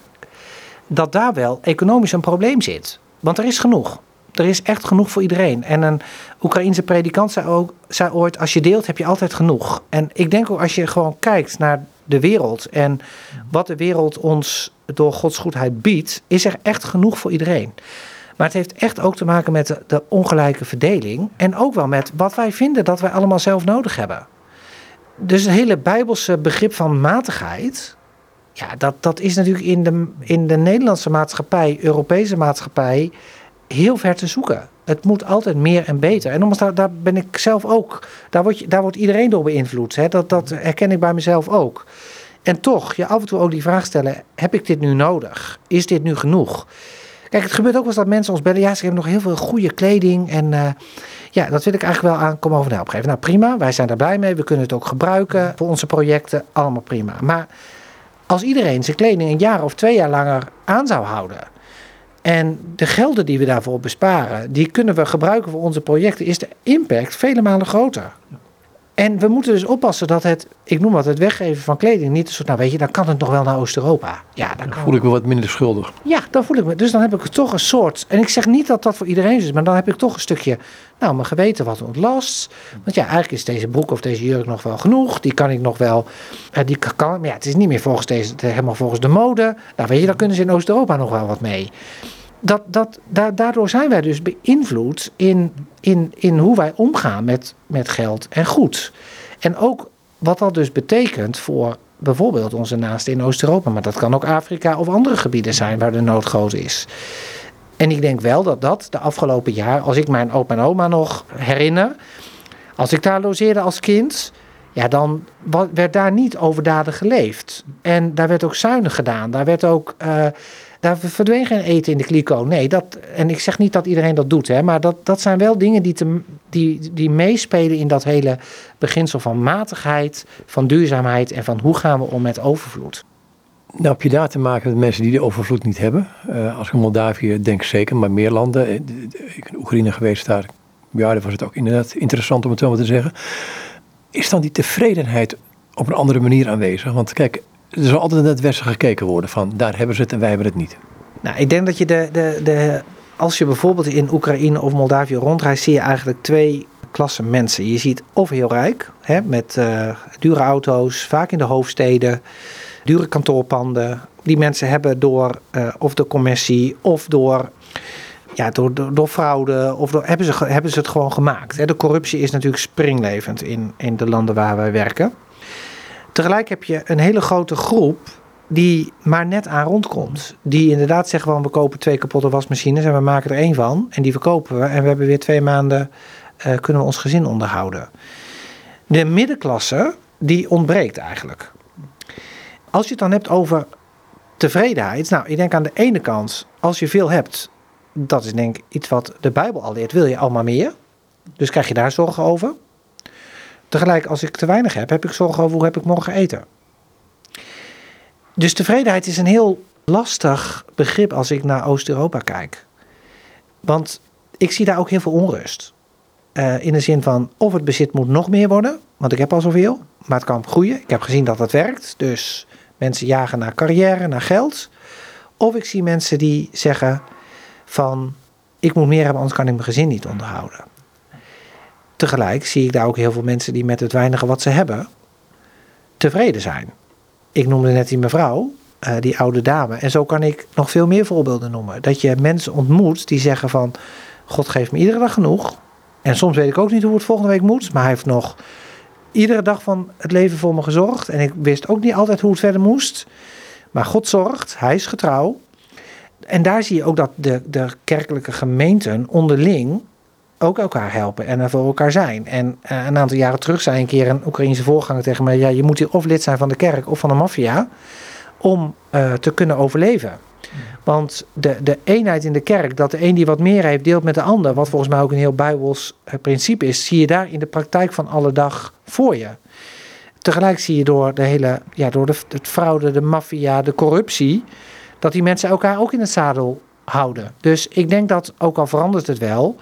dat daar wel economisch een probleem zit. Want er is genoeg. Er is echt genoeg voor iedereen. En een Oekraïense predikant zei, ook, zei ooit: Als je deelt, heb je altijd genoeg. En ik denk ook als je gewoon kijkt naar de wereld en wat de wereld ons door Gods goedheid biedt, is er echt genoeg voor iedereen. Maar het heeft echt ook te maken met de, ongelijke verdeling en ook wel met wat wij vinden dat wij allemaal zelf nodig hebben. Dus het hele Bijbelse begrip van matigheid, ja, dat, dat is natuurlijk in de, in de Nederlandse maatschappij, Europese maatschappij, heel ver te zoeken. Het moet altijd meer en beter. En daar, daar ben ik zelf ook. Daar, word je, daar wordt iedereen door beïnvloed. Hè? Dat, dat herken ik bij mezelf ook. En toch, je af en toe ook die vraag stellen: heb ik dit nu nodig? Is dit nu genoeg? Kijk, het gebeurt ook wel eens dat mensen ons bellen. Ja, ze hebben nog heel veel goede kleding. En uh, ja, dat wil ik eigenlijk wel aan komen over help geven. Nou, prima. Wij zijn daar blij mee. We kunnen het ook gebruiken voor onze projecten. Allemaal prima. Maar als iedereen zijn kleding een jaar of twee jaar langer aan zou houden en de gelden die we daarvoor besparen, die kunnen we gebruiken voor onze projecten, is de impact vele malen groter. En we moeten dus oppassen dat het, ik noem wat, het weggeven van kleding niet een soort, nou weet je, dan kan het nog wel naar Oost-Europa. Ja, dan, voel ik me wat minder schuldig. Ja, dan voel ik me. Dus dan heb ik toch een soort, en ik zeg niet dat dat voor iedereen is, maar dan heb ik toch een stukje, nou, mijn geweten wat ontlast. Want ja, eigenlijk is deze broek of deze jurk nog wel genoeg. Die kan ik nog wel, uh, die kan, maar ja, het is niet meer volgens deze, helemaal volgens de mode. Nou weet je, dan kunnen ze in Oost-Europa nog wel wat mee dat, dat, daardoor zijn wij dus beïnvloed in, in, in hoe wij omgaan met, met geld en goed. En ook wat dat dus betekent voor bijvoorbeeld onze naasten in Oost-Europa, maar dat kan ook Afrika of andere gebieden zijn waar de nood groot is. En ik denk wel dat dat de afgelopen jaar, als ik mijn opa en oma nog herinner, als ik daar logeerde als kind, ja, dan werd daar niet overdadig geleefd. En daar werd ook zuinig gedaan. Daar werd ook. Uh, daar verdween geen eten in de kliko. Nee, dat, en ik zeg niet dat iedereen dat doet, hè, maar dat, dat zijn wel dingen die, die, die meespelen in dat hele beginsel van matigheid, van duurzaamheid en van hoe gaan we om met overvloed. Nou, heb je daar te maken met mensen die de overvloed niet hebben? Uh, als ik Moldavië denk zeker, maar meer landen. Eh, ik ben Oekraïne geweest daar. Ja, daar was het ook inderdaad interessant om het zo maar te zeggen. Is dan die tevredenheid op een andere manier aanwezig? Want kijk, er zal altijd naar het Westen gekeken worden van daar hebben ze het en wij hebben het niet. Nou, ik denk dat je de, de, de, als je bijvoorbeeld in Oekraïne of Moldavië rondreist, zie je eigenlijk twee klassen mensen. Je ziet of heel rijk, hè, met uh, dure auto's, vaak in de hoofdsteden, dure kantoorpanden. Die mensen hebben door uh, of de commercie of door ja, door, door, fraude of hebben, ze, hebben ze het gewoon gemaakt. De corruptie is natuurlijk springlevend in, in de landen waar wij werken. Tegelijk heb je een hele grote groep die maar net aan rondkomt. Die inderdaad zeggen van we kopen twee kapotte wasmachines en we maken er één van. En die verkopen we en we hebben weer twee maanden uh, kunnen we ons gezin onderhouden. De middenklasse die ontbreekt eigenlijk. Als je het dan hebt over tevredenheid. Nou, ik denk aan de ene kant, als je veel hebt, dat is denk ik iets wat de Bijbel al leert, wil je allemaal meer. Dus krijg je daar zorgen over. Tegelijk, als ik te weinig heb, heb ik zorgen over hoe heb ik morgen eten. Dus tevredenheid is een heel lastig begrip als ik naar Oost-Europa kijk. Want ik zie daar ook heel veel onrust. Uh, in de zin van of het bezit moet nog meer worden, want ik heb al zoveel, maar het kan groeien. Ik heb gezien dat dat werkt, dus mensen jagen naar carrière, naar geld. Of ik zie mensen die zeggen van ik moet meer hebben, anders kan ik mijn gezin niet onderhouden. Tegelijk zie ik daar ook heel veel mensen die met het weinige wat ze hebben tevreden zijn. Ik noemde net die mevrouw, uh, die oude dame. En zo kan ik nog veel meer voorbeelden noemen. Dat je mensen ontmoet die zeggen van... God geeft me iedere dag genoeg. En soms weet ik ook niet hoe het volgende week moet. Maar hij heeft nog iedere dag van het leven voor me gezorgd. En ik wist ook niet altijd hoe het verder moest. Maar God zorgt, hij is getrouw. En daar zie je ook dat de, de kerkelijke gemeenten onderling ook elkaar helpen en er voor elkaar zijn. En uh, een aantal jaren terug zei een keer een Oekraïnse voorganger tegen mij: ja, je moet hier of lid zijn van de kerk of van de maffia om uh, te kunnen overleven. Want de, de eenheid in de kerk, dat de een die wat meer heeft, deelt met de ander, wat volgens mij ook een heel bijbels eh, principe is, zie je daar in de praktijk van alle dag voor je. Tegelijk zie je door de hele, ja, door de, het fraude, de maffia, de corruptie, dat die mensen elkaar ook in het zadel houden. Dus ik denk dat, ook al verandert het wel,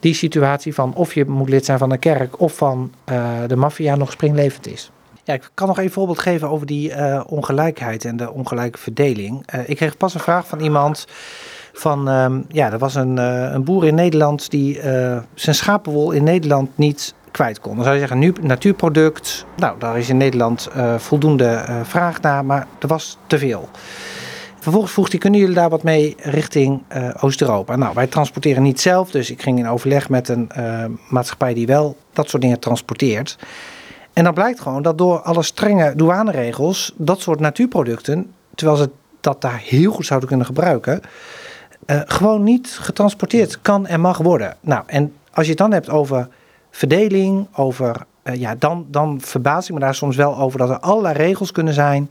die situatie van of je moet lid zijn van een kerk of van uh, de maffia nog springlevend is. Ja, ik kan nog een voorbeeld geven over die uh, ongelijkheid en de ongelijke verdeling. Uh, ik kreeg pas een vraag van iemand van, um, ja, er was een, een boer in Nederland die zijn schapenwol in Nederland niet kwijt kon. Dan zou je zeggen, nu natuurproduct, nou, daar is in Nederland voldoende vraag naar, maar er was te veel. Vervolgens vroeg hij, kunnen jullie daar wat mee richting uh, Oost-Europa? Nou, wij transporteren niet zelf, dus ik ging in overleg met een uh, maatschappij die wel dat soort dingen transporteert. En dan blijkt gewoon dat door alle strenge douaneregels, dat soort natuurproducten, terwijl ze dat daar heel goed zouden kunnen gebruiken, uh, gewoon niet getransporteerd kan en mag worden. Nou, en als je het dan hebt over verdeling, over, ja, dan, dan verbaas ik me daar soms wel over dat er allerlei regels kunnen zijn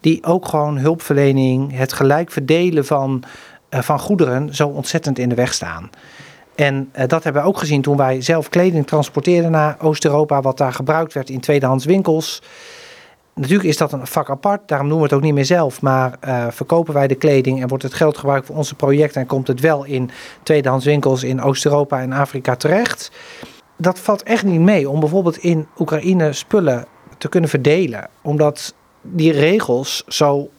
die ook gewoon hulpverlening, het gelijk verdelen van, uh, van goederen zo ontzettend in de weg staan. En uh, dat hebben we ook gezien toen wij zelf kleding transporteerden naar Oost-Europa, wat daar gebruikt werd in tweedehands winkels. Natuurlijk is dat een vak apart, daarom noemen we het ook niet meer zelf. Maar uh, verkopen wij de kleding en wordt het geld gebruikt voor onze projecten en komt het wel in tweedehands winkels in Oost-Europa en Afrika terecht. Dat valt echt niet mee om bijvoorbeeld in Oekraïne spullen te kunnen verdelen. Omdat die regels zo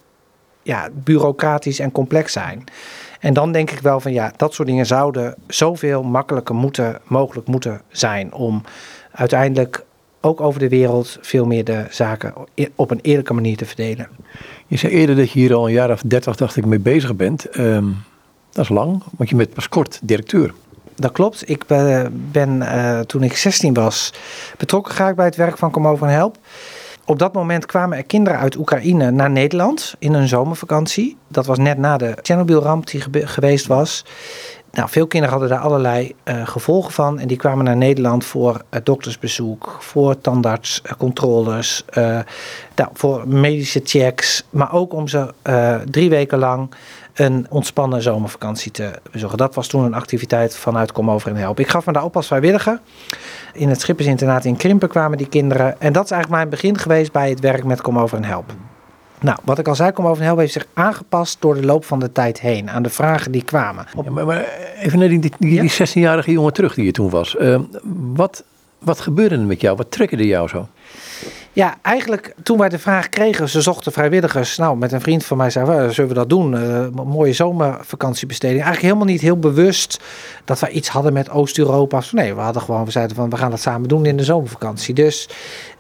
ja, bureaucratisch en complex zijn. En dan denk ik wel van ja, dat soort dingen zouden zoveel makkelijker moeten, mogelijk moeten zijn om uiteindelijk ook over de wereld veel meer de zaken op een eerlijke manier te verdelen. Je zei eerder dat je hier al een jaar of dertig, dacht ik, mee bezig bent. Um, dat is lang, want je bent pas kort directeur. Dat klopt. Ik ben, ben uh, toen ik 16 was betrokken geraakt bij het werk van Kom Over en Help op dat moment kwamen er kinderen uit Oekraïne naar Nederland in een zomervakantie. Dat was net na de Tsjernobyl-ramp die geweest was. Nou, veel kinderen hadden daar allerlei uh, gevolgen van. En die kwamen naar Nederland voor uh, doktersbezoek, voor tandartscontroles, uh, nou, voor medische checks. Maar ook om ze drie weken lang een ontspannen zomervakantie te bezorgen. Dat was toen een activiteit vanuit Kom Over en Help. Ik gaf me daar op als vrijwilliger. In het schippersinternaat in Krimpen kwamen die kinderen. En dat is eigenlijk mijn begin geweest bij het werk met Kom Over en Help. Nou, wat ik al zei, Kom Over en Help heeft zich aangepast door de loop van de tijd heen. Aan de vragen die kwamen. Ja, maar, maar, even naar die, die, die, die 16-jarige jongen terug die je toen was. Uh, wat, wat gebeurde er met jou? Wat trekkerde jou zo? Ja, eigenlijk toen wij de vraag kregen, ze zochten vrijwilligers. Nou, met een vriend van mij zei we, zullen we dat doen? Uh, mooie zomervakantiebesteding. Eigenlijk helemaal niet heel bewust dat wij iets hadden met Oost-Europa. Nee, we hadden gewoon, we zeiden van, we gaan dat samen doen in de zomervakantie. Dus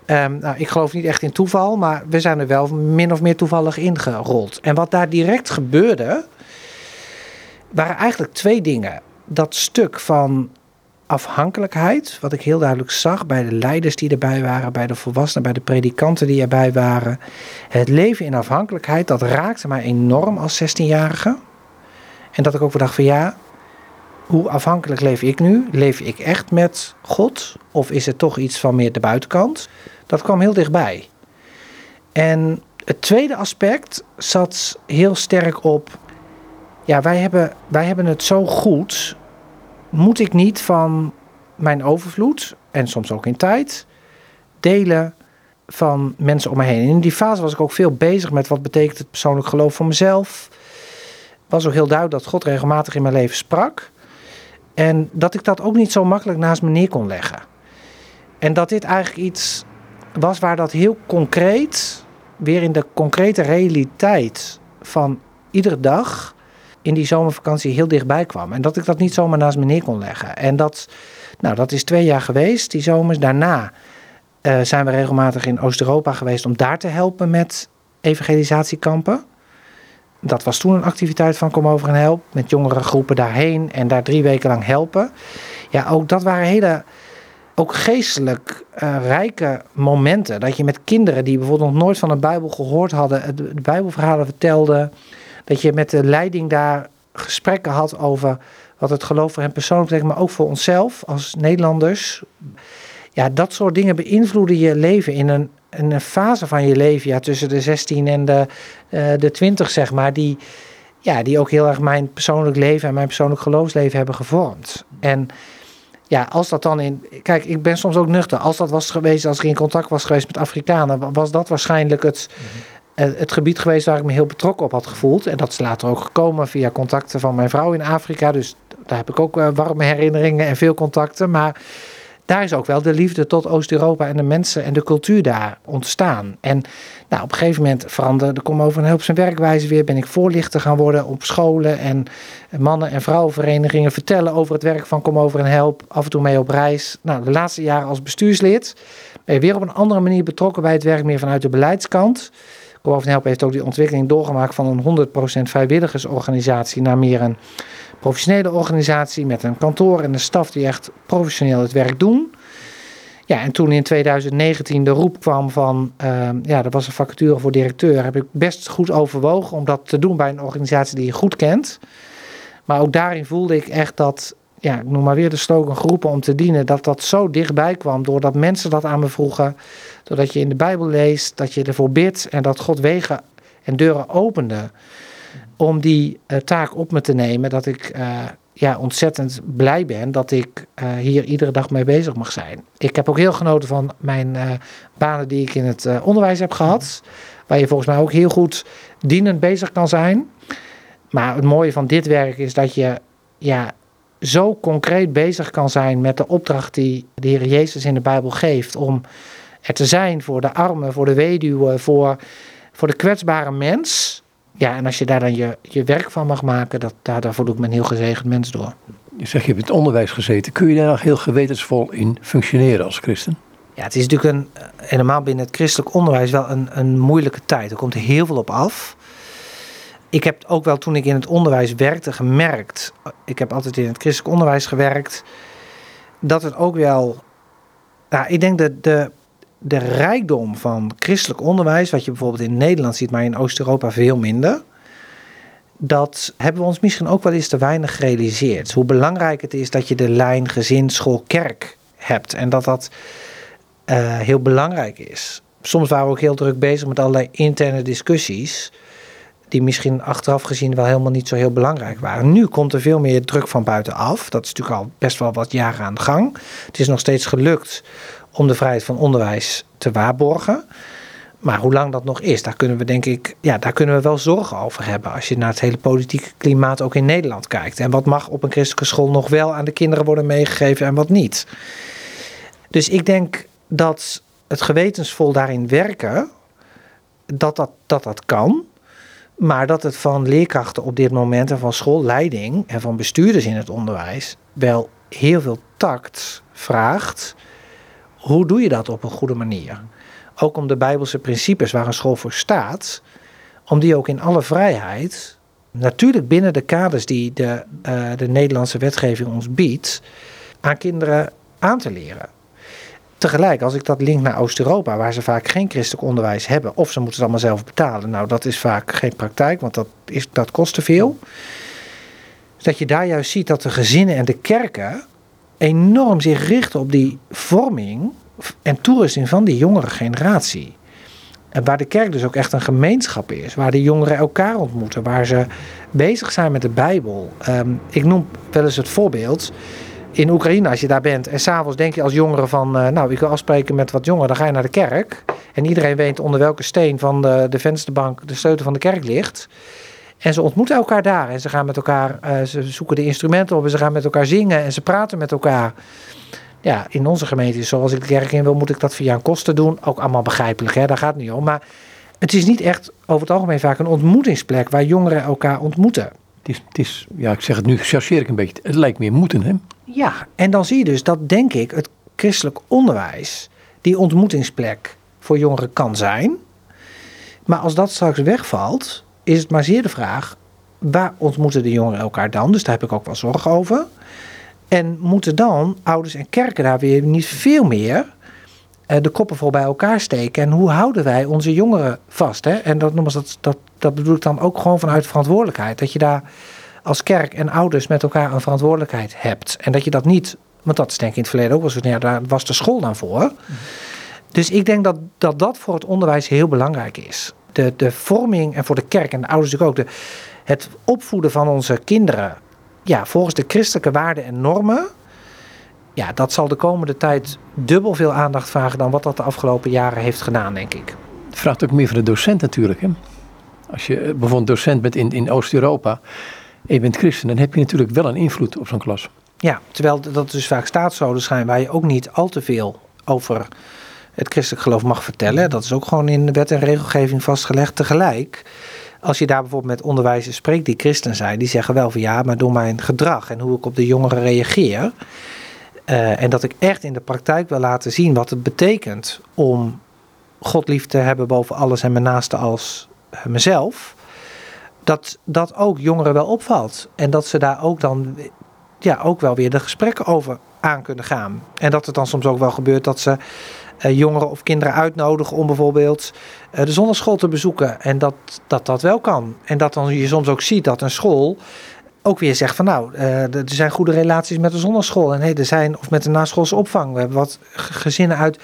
um, nou, ik geloof niet echt in toeval, maar we zijn er wel min of meer toevallig ingerold. En wat daar direct gebeurde, waren eigenlijk twee dingen. Dat stuk van afhankelijkheid, wat ik heel duidelijk zag bij de leiders die erbij waren, bij de volwassenen, bij de predikanten die erbij waren. Het leven in afhankelijkheid, dat raakte mij enorm als 16-jarige. En dat ik ook dacht van ja, hoe afhankelijk leef ik nu? Leef ik echt met God? Of is het toch iets van meer de buitenkant? Dat kwam heel dichtbij. En het tweede aspect zat heel sterk op. Ja, wij hebben, wij hebben het zo goed moet ik niet van mijn overvloed, en soms ook in tijd, delen van mensen om me heen. in die fase was ik ook veel bezig met wat betekent het persoonlijk geloof voor mezelf. Was ook heel duidelijk dat God regelmatig in mijn leven sprak. En dat ik dat ook niet zo makkelijk naast me neer kon leggen. En dat dit eigenlijk iets was waar dat heel concreet, weer in de concrete realiteit van iedere dag, in die zomervakantie heel dichtbij kwam. En dat ik dat niet zomaar naast me neer kon leggen. En dat, nou, dat is twee jaar geweest, die zomers. Daarna uh, zijn we regelmatig in Oost-Europa geweest om daar te helpen met evangelisatiekampen. Dat was toen een activiteit van Kom Over en Help. Met jongere groepen daarheen en daar drie weken lang helpen. Ja, ook dat waren hele ook geestelijk uh, rijke momenten. Dat je met kinderen die bijvoorbeeld nog nooit van de Bijbel gehoord hadden, de Bijbelverhalen vertelde dat je met de leiding daar gesprekken had over wat het geloof voor hen persoonlijk betekent, maar ook voor onszelf als Nederlanders. Ja, dat soort dingen beïnvloeden je leven in een, een fase van je leven, ja, tussen de 16 en de, uh, de 20, zeg maar, die, ja, die ook heel erg mijn persoonlijk leven en mijn persoonlijk geloofsleven hebben gevormd. En ja, als dat dan in. Kijk, ik ben soms ook nuchter. Als dat was geweest, als ik in contact was geweest met Afrikanen, was dat waarschijnlijk het, mhm. Het gebied geweest waar ik me heel betrokken op had gevoeld. En dat is later ook gekomen via contacten van mijn vrouw in Afrika. Dus daar heb ik ook eh, warme herinneringen en veel contacten. Maar daar is ook wel de liefde tot Oost-Europa en de mensen en de cultuur daar ontstaan. En nou, op een gegeven moment veranderde, kom over een hulp zijn werkwijze weer, ben ik voorlichter gaan worden op scholen en mannen- en vrouwenverenigingen vertellen over het werk van Kom over en Help, af en toe mee op reis. Nou, de laatste jaren als bestuurslid ben je weer op een andere manier betrokken bij het werk, meer vanuit de beleidskant. Help heeft ook die ontwikkeling doorgemaakt van een 100% vrijwilligersorganisatie naar meer een professionele organisatie met een kantoor en een staf die echt professioneel het werk doen. Ja, en toen in 2019 de roep kwam van, uh, ja, er was een vacature voor directeur, heb ik best goed overwogen om dat te doen bij een organisatie die je goed kent. Maar ook daarin voelde ik echt dat, ja, ik noem maar weer de slogan groepen om te dienen, dat dat zo dichtbij kwam doordat mensen dat aan me vroegen, doordat je in de Bijbel leest, dat je ervoor bidt en dat God wegen en deuren opende om die uh, taak op me te nemen. Dat ik uh, ja, ontzettend blij ben dat ik uh, hier iedere dag mee bezig mag zijn. Ik heb ook heel genoten van mijn banen die ik in het onderwijs heb gehad. Waar je volgens mij ook heel goed dienend bezig kan zijn. Maar het mooie van dit werk is dat je ja, zo concreet bezig kan zijn met de opdracht die de Heer Jezus in de Bijbel geeft. Om er te zijn voor de armen, voor de weduwe, voor, voor de kwetsbare mens. Ja, en als je daar dan je, je werk van mag maken, dat, daar, daar voel ik me een heel gezegend mens door. Je zegt, je hebt in het onderwijs gezeten. Kun je daar nog heel gewetensvol in functioneren als christen? Ja, het is natuurlijk een, helemaal binnen het christelijk onderwijs wel een, een moeilijke tijd. Er komt er heel veel op af. Ik heb ook wel toen ik in het onderwijs werkte gemerkt, ik heb altijd in het christelijk onderwijs gewerkt, dat het ook wel, nou, ik denk dat de de rijkdom van christelijk onderwijs, wat je bijvoorbeeld in Nederland ziet, maar in Oost-Europa veel minder. Dat hebben we ons misschien ook wel eens te weinig gerealiseerd. Hoe belangrijk het is dat je de lijn gezin, school, kerk hebt. En dat dat uh, heel belangrijk is. Soms waren we ook heel druk bezig met allerlei interne discussies. Die misschien achteraf gezien wel helemaal niet zo heel belangrijk waren. Nu komt er veel meer druk van buitenaf. Dat is natuurlijk al best wel wat jaren aan de gang. Het is nog steeds gelukt om de vrijheid van onderwijs te waarborgen. Maar hoe lang dat nog is, daar kunnen we denk ik, ja, daar kunnen we wel zorgen over hebben. Als je naar het hele politieke klimaat ook in Nederland kijkt. En wat mag op een christelijke school nog wel aan de kinderen worden meegegeven en wat niet. Dus ik denk dat het gewetensvol daarin werken, dat dat, dat, dat kan. Maar dat het van leerkrachten op dit moment en van schoolleiding en van bestuurders in het onderwijs wel heel veel tact vraagt hoe doe je dat op een goede manier? Ook om de Bijbelse principes waar een school voor staat, om die ook in alle vrijheid, natuurlijk binnen de kaders die de, uh, de Nederlandse wetgeving ons biedt, aan kinderen aan te leren. Tegelijk, als ik dat link naar Oost-Europa, waar ze vaak geen christelijk onderwijs hebben, of ze moeten het allemaal zelf betalen, nou dat is vaak geen praktijk, want dat, is, dat kost te veel. dat je daar juist ziet dat de gezinnen en de kerken enorm zich richten op die vorming en toerusting van die jongere generatie. En waar de kerk dus ook echt een gemeenschap is, waar de jongeren elkaar ontmoeten, waar ze bezig zijn met de Bijbel. Ehm, ik noem wel eens het voorbeeld. In Oekraïne, als je daar bent en s'avonds denk je als jongere van, uh, nou, ik wil afspreken met wat jongeren, dan ga je naar de kerk. En iedereen weet onder welke steen van de, de vensterbank de sleutel van de kerk ligt. En ze ontmoeten elkaar daar en ze gaan met elkaar, uh, ze zoeken de instrumenten op en ze gaan met elkaar zingen en ze praten met elkaar. Ja, in onze gemeente, zoals ik de kerk in wil, moet ik dat via een kosten doen. Ook allemaal begrijpelijk, hè? daar gaat het niet om. Maar het is niet echt over het algemeen vaak een ontmoetingsplek waar jongeren elkaar ontmoeten. Het is, het is ja, ik zeg het nu, chargeer ik een beetje. Het lijkt meer moeten, hè? Ja, en dan zie je dus dat, denk ik, het christelijk onderwijs die ontmoetingsplek voor jongeren kan zijn. Maar als dat straks wegvalt, is het maar zeer de vraag, waar ontmoeten de jongeren elkaar dan? Dus daar heb ik ook wel zorgen over. En moeten dan ouders en kerken daar weer niet veel meer uh, de koppen voor bij elkaar steken? En hoe houden wij onze jongeren vast? Hè? En dat, dat, dat, dat bedoel ik dan ook gewoon vanuit verantwoordelijkheid. Dat je daar als kerk en ouders met elkaar een verantwoordelijkheid hebt. En dat je dat niet, want dat is denk ik in het verleden ook wel zo, ja, daar was de school dan voor. Dus ik denk dat, dat dat voor het onderwijs heel belangrijk is. De, de vorming en voor de kerk en de ouders natuurlijk ook, de, het opvoeden van onze kinderen ja, volgens de christelijke waarden en normen, ja, dat zal de komende tijd dubbel veel aandacht vragen dan wat dat de afgelopen jaren heeft gedaan, denk ik. Het vraagt ook meer van de docent natuurlijk. Hè? Als je bijvoorbeeld docent bent in, in Oost-Europa en je bent christen, dan heb je natuurlijk wel een invloed op zo'n klas. Ja, terwijl dat dus vaak staatsscholen zijn waar je ook niet al te veel over het christelijk geloof mag vertellen. Dat is ook gewoon in de wet en regelgeving vastgelegd. Tegelijk, als je daar bijvoorbeeld met onderwijzers spreekt die christen zijn, die zeggen wel van ja, maar door mijn gedrag en hoe ik op de jongeren reageer. Uh, en dat ik echt in de praktijk wil laten zien wat het betekent om God lief te hebben boven alles en mijn naaste als uh, mezelf. Dat dat ook jongeren wel opvalt. En dat ze daar ook dan ja, ook wel weer de gesprekken over aan kunnen gaan. En dat het dan soms ook wel gebeurt dat ze jongeren of kinderen uitnodigen om bijvoorbeeld uh, de zonneschool te bezoeken. En dat, dat dat wel kan. En dat dan je soms ook ziet dat een school ook weer zegt van nou, uh, er zijn goede relaties met de zonneschool. En hey, er zijn, of met de naschoolse opvang. We hebben wat gezinnen uit,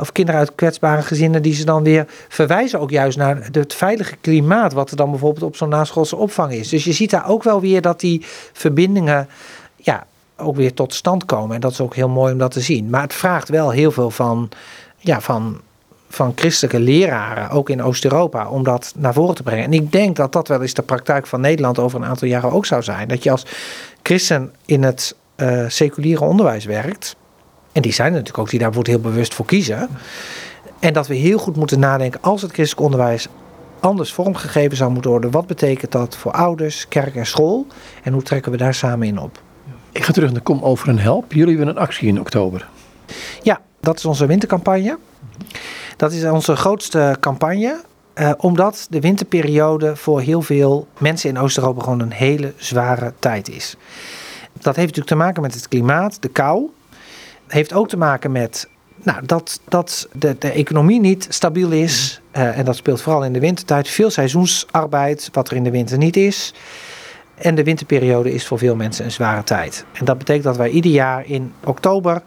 of kinderen uit kwetsbare gezinnen die ze dan weer verwijzen ook juist naar het veilige klimaat. Wat er dan bijvoorbeeld op zo'n naschoolse opvang is. Dus je ziet daar ook wel weer dat die verbindingen ja, ook weer tot stand komen. En dat is ook heel mooi om dat te zien. Maar het vraagt wel heel veel van, ja, van, van christelijke leraren, ook in Oost-Europa, om dat naar voren te brengen. En ik denk dat dat wel eens de praktijk van Nederland over een aantal jaren ook zou zijn. Dat je als christen in het uh, seculiere onderwijs werkt, en die zijn natuurlijk ook die daar heel bewust voor kiezen. En dat we heel goed moeten nadenken als het christelijk onderwijs anders vormgegeven zou moeten worden. Wat betekent dat voor ouders, kerk en school? En hoe trekken we daar samen in op? Ik ga terug naar Kom Over een Help. Jullie hebben een actie in oktober. Ja, dat is onze wintercampagne. Dat is onze grootste campagne. Uh, omdat de winterperiode voor heel veel mensen in Oost-Europa gewoon een hele zware tijd is. Dat heeft natuurlijk te maken met het klimaat, de kou. Het heeft ook te maken met nou, dat, dat de, de economie niet stabiel is. Uh, en dat speelt vooral in de wintertijd. Veel seizoensarbeid, wat er in de winter niet is. En de winterperiode is voor veel mensen een zware tijd. En dat betekent dat wij ieder jaar in oktober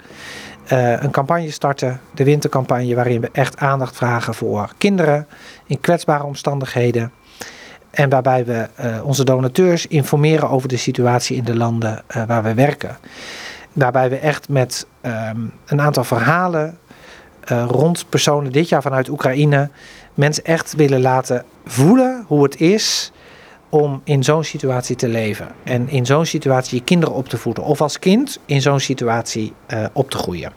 uh, een campagne starten, de wintercampagne, waarin we echt aandacht vragen voor kinderen in kwetsbare omstandigheden. En waarbij we uh, onze donateurs informeren over de situatie in de landen uh, waar we werken. Waarbij we echt met um, een aantal verhalen rond personen dit jaar vanuit Oekraïne mensen echt willen laten voelen hoe het is om in zo'n situatie te leven. En in zo'n situatie je kinderen op te voeden. Of als kind in zo'n situatie uh, op te groeien.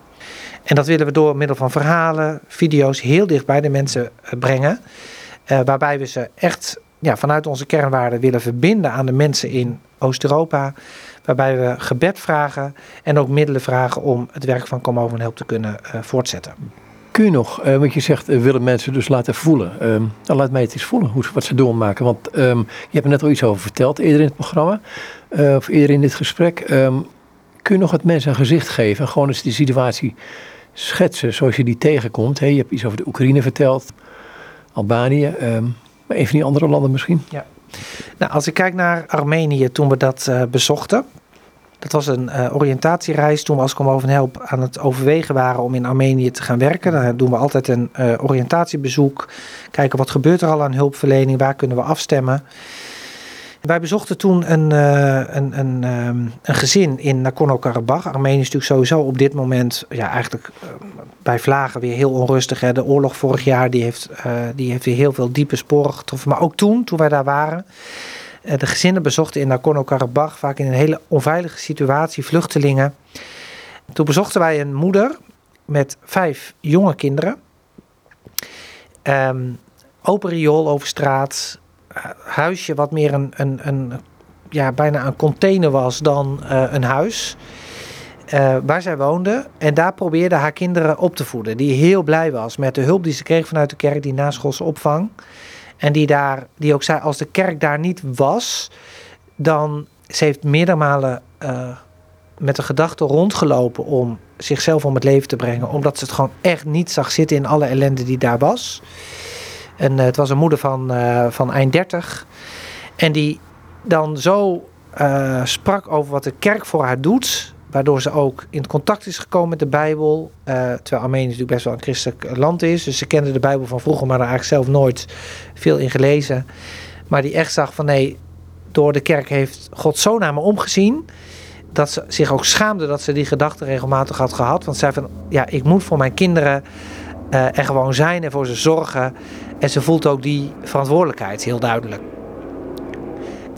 En dat willen we door middel van verhalen, video's heel dicht bij de mensen uh, brengen. Uh, waarbij we ze echt ja, vanuit onze kernwaarden willen verbinden aan de mensen in Oost-Europa. Waarbij we gebed vragen en ook middelen vragen om het werk van Kom Over en Help te kunnen voortzetten. Kun je nog, uh, want je zegt, uh, willen mensen dus laten voelen. Dan laat mij het eens voelen hoe, wat ze doormaken. Want um, je hebt er net al iets over verteld eerder in het programma. Uh, of eerder in dit gesprek. Um, kun je nog wat mensen een gezicht geven? Gewoon eens die situatie schetsen zoals je die tegenkomt. Hey, je hebt iets over de Oekraïne verteld. Albanië. maar een van die andere landen misschien. Ja. Nou, als ik kijk naar Armenië toen we dat bezochten. Dat was een uh, oriëntatiereis toen we als Kom Over Help aan het overwegen waren om in Armenië te gaan werken. Dan doen we altijd een uh, oriëntatiebezoek. Kijken wat gebeurt er al aan hulpverlening, waar kunnen we afstemmen. Wij bezochten toen een, uh, een, een, um, een gezin in Nagorno-Karabakh. Armenië is natuurlijk sowieso op dit moment ja, eigenlijk bij vlagen weer heel onrustig. Hè. De oorlog vorig jaar die heeft, die heeft weer heel veel diepe sporen getroffen. Maar ook toen, toen wij daar waren, eh, de gezinnen bezochten in Nagorno-Karabakh, vaak in een hele onveilige situatie, vluchtelingen. Toen bezochten wij een moeder met vijf jonge kinderen. Um, open riool over straat. Huisje wat meer een, een, een ja, bijna een container was dan uh, een huis. Waar zij woonde. En daar probeerde haar kinderen op te voeden. Die heel blij was met de hulp die ze kreeg vanuit de kerk, die naschoolse opvang. En die, daar, die ook zei, als de kerk daar niet was, dan ze heeft meerdere malen uh, met de gedachte rondgelopen om zichzelf om het leven te brengen. Omdat ze het gewoon echt niet zag zitten in alle ellende die daar was. En uh, het was een moeder van, uh, van eind 30. En die dan zo sprak over wat de kerk voor haar doet waardoor ze ook in contact is gekomen met de Bijbel. Uh, terwijl Armenië natuurlijk best wel een christelijk land is. Dus ze kende de Bijbel van vroeger, maar er eigenlijk zelf nooit veel in gelezen. Maar die echt zag van nee, door de kerk heeft God zo naar me omgezien. Dat ze zich ook schaamde dat ze die gedachte regelmatig had gehad. Want zei van ja, ik moet voor mijn kinderen uh, er gewoon zijn en voor ze zorgen. En ze voelt ook die verantwoordelijkheid heel duidelijk.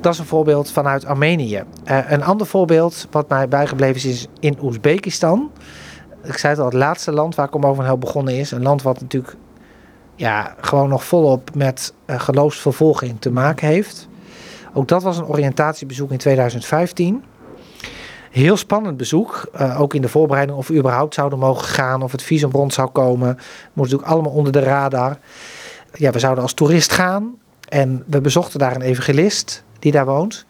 Dat is een voorbeeld vanuit Armenië. Uh, een ander voorbeeld wat mij bijgebleven is, in Oezbekistan. Ik zei het al, het laatste land waar Kom begonnen is. Een land wat natuurlijk ja, gewoon nog volop met uh, geloofsvervolging te maken heeft. Ook dat was een oriëntatiebezoek in 2015. Heel spannend bezoek. Uh, ook in de voorbereiding of we überhaupt zouden mogen gaan. Of het visum rond zou komen. Moest natuurlijk allemaal onder de radar. Ja, we zouden als toerist gaan. En we bezochten daar een evangelist die daar woont.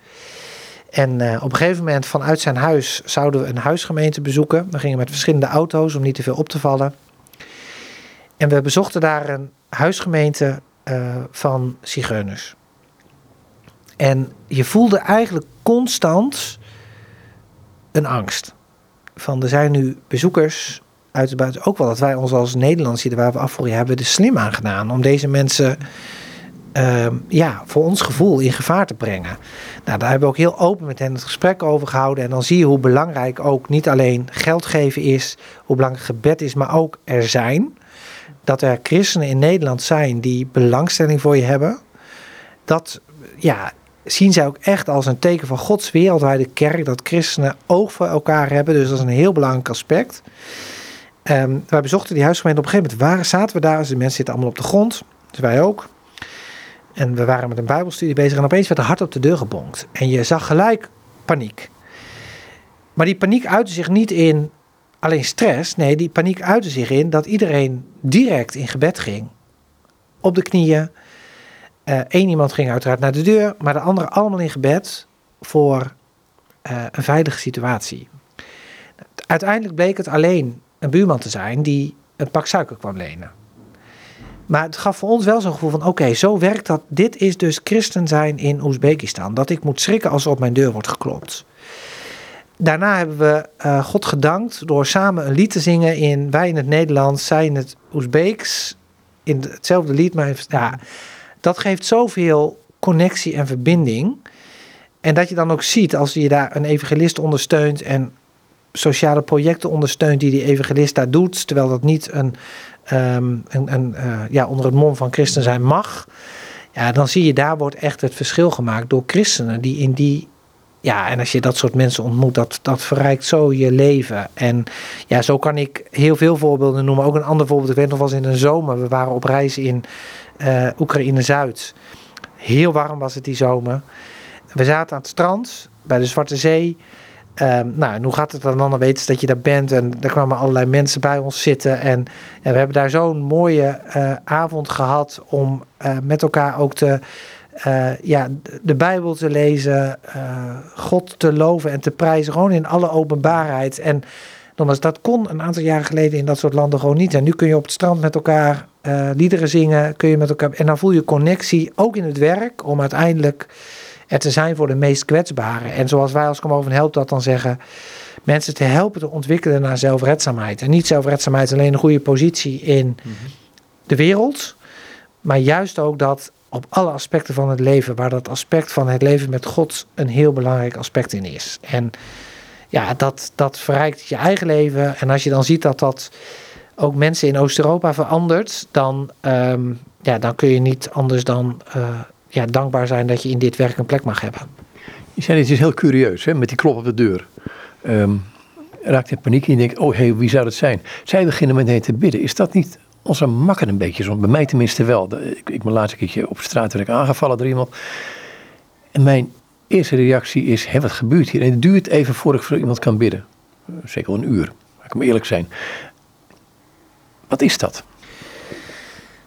En uh, op een gegeven moment vanuit zijn huis zouden we een huisgemeente bezoeken. We gingen met verschillende auto's om niet te veel op te vallen. En we bezochten daar een huisgemeente uh, van zigeuners. En je voelde eigenlijk constant een angst. Van er zijn nu bezoekers uit de buiten. Ook wel dat wij ons als Nederlanders hier waar we afvoeren hebben de slim aangedaan om deze mensen uh, ja, voor ons gevoel in gevaar te brengen. Nou, daar hebben we ook heel open met hen het gesprek over gehouden. En dan zie je hoe belangrijk ook niet alleen geld geven is, hoe belangrijk gebed is, maar ook er zijn. Dat er christenen in Nederland zijn die belangstelling voor je hebben. Dat ja, zien zij ook echt als een teken van Gods wereldwijde kerk. Dat christenen oog voor elkaar hebben. Dus dat is een heel belangrijk aspect. Um, wij bezochten die huisgemeente. Op een gegeven moment waren, zaten we daar. Dus de mensen zitten allemaal op de grond. Dus wij ook. En we waren met een Bijbelstudie bezig. En opeens werd er hard op de deur gebonkt. En je zag gelijk paniek. Maar die paniek uitte zich niet in alleen stress. Nee, die paniek uitte zich in dat iedereen direct in gebed ging. Op de knieën Eén eh, iemand ging uiteraard naar de deur, maar de anderen allemaal in gebed voor uh, een veilige situatie. Uiteindelijk bleek het alleen een buurman te zijn die een pak suiker kwam lenen. Maar het gaf voor ons wel zo'n gevoel van: oké, zo werkt dat. Dit is dus christen zijn in Oezbekistan. Dat ik moet schrikken als er op mijn deur wordt geklopt. Daarna hebben we uh, God gedankt door samen een lied te zingen in wij in het Nederlands, zij in het Oezbeeks. In hetzelfde lied, maar ja, dat geeft zoveel connectie en verbinding. En dat je dan ook ziet als je daar een evangelist ondersteunt en sociale projecten ondersteunt die die evangelist daar doet, terwijl dat niet een, um, een, een uh, ja, onder het mom van christen zijn mag. Ja, dan zie je daar wordt echt het verschil gemaakt door christenen die in die ja, en als je dat soort mensen ontmoet, dat, dat verrijkt zo je leven. En ja, zo kan ik heel veel voorbeelden noemen. Ook een ander voorbeeld, ik weet nog was in een zomer. We waren op reis in uh, Oekraïne-Zuid. Heel warm was het die zomer. We zaten aan het strand bij de Zwarte Zee. Um, nou, en hoe gaat het dan? Dan weten dat je daar bent. En er kwamen allerlei mensen bij ons zitten. En, en we hebben daar zo'n mooie uh, avond gehad om uh, met elkaar ook te, uh, ja, de Bijbel te lezen, God te loven en te prijzen. Gewoon in alle openbaarheid. En nogmaals, dat kon een aantal jaren geleden in dat soort landen gewoon niet. En nu kun je op het strand met elkaar liederen zingen, kun je met elkaar. En dan voel je connectie, ook in het werk, om uiteindelijk er te zijn voor de meest kwetsbaren. En zoals wij als Come Over Help dat dan zeggen, mensen te helpen te ontwikkelen naar zelfredzaamheid. En niet zelfredzaamheid alleen een goede positie in de wereld, maar juist ook dat op alle aspecten van het leven, waar dat aspect van het leven met God een heel belangrijk aspect in is. En ja, dat, dat verrijkt je eigen leven. En als je dan ziet dat dat ook mensen in Oost-Europa verandert, dan, um, ja, dan kun je niet anders dan uh, ja, dankbaar zijn dat je in dit werk een plek mag hebben. Je zei is heel curieus, hè, met die klop op de deur. Um, raakt in paniek en je denkt, oh hey, wie zou dat zijn? Zij beginnen meteen te bidden. Is dat niet onze makker een beetje? Bij mij tenminste wel. Ik, ik me laatst een keertje op straat werd ik aangevallen door iemand. En mijn eerste reactie is, hé, wat gebeurt hier? En het duurt even voordat ik voor iemand kan bidden. Zeker een uur, ik moet eerlijk zijn. Wat is dat?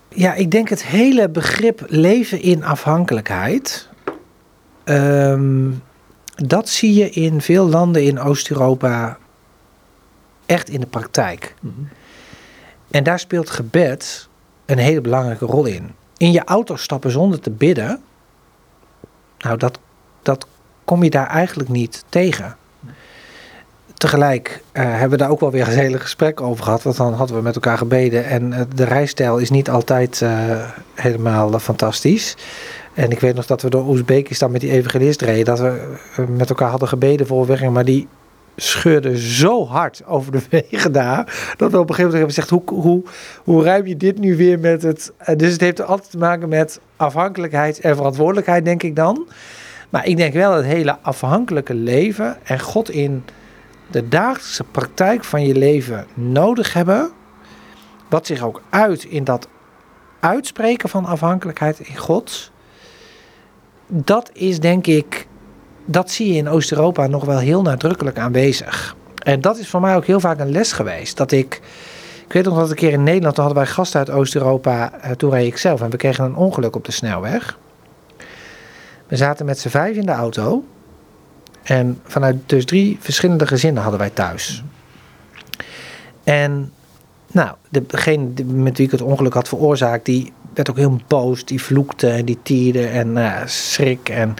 Ja, ik denk het hele begrip leven in afhankelijkheid. Um, dat zie je in veel landen in Oost-Europa echt in de praktijk. Mm -hmm. En daar speelt gebed een hele belangrijke rol in. In je auto stappen zonder te bidden, nou dat, dat kom je daar eigenlijk niet tegen. Tegelijk uh, hebben we daar ook wel weer een hele gesprek over gehad. Want dan hadden we met elkaar gebeden. En uh, de rijstijl is niet altijd uh, helemaal fantastisch. En ik weet nog dat we door Oezbekistan met die evangelist reden. Dat we met elkaar hadden gebeden voor we weggingen. Maar die scheurde zo hard over de wegen daar. Dat we op een gegeven moment hebben gezegd: hoe, hoe, hoe ruim je dit nu weer met het. Dus het heeft altijd te maken met afhankelijkheid en verantwoordelijkheid, denk ik dan. Maar ik denk wel het hele afhankelijke leven en God in de dagelijkse praktijk van je leven nodig hebben. Wat zich ook uit in dat uitspreken van afhankelijkheid in God. Dat is denk ik, dat zie je in Oost-Europa nog wel heel nadrukkelijk aanwezig. En dat is voor mij ook heel vaak een les geweest. Dat ik, ik weet nog dat een keer in Nederland, hadden wij gasten uit Oost-Europa, eh, toen reed ik zelf en we kregen een ongeluk op de snelweg. We zaten met z'n vijf in de auto. En vanuit dus drie verschillende gezinnen hadden wij thuis. En nou, degene met wie ik het ongeluk had veroorzaakt, die werd ook heel boos. Die vloekte en die tierde en uh, schrik. En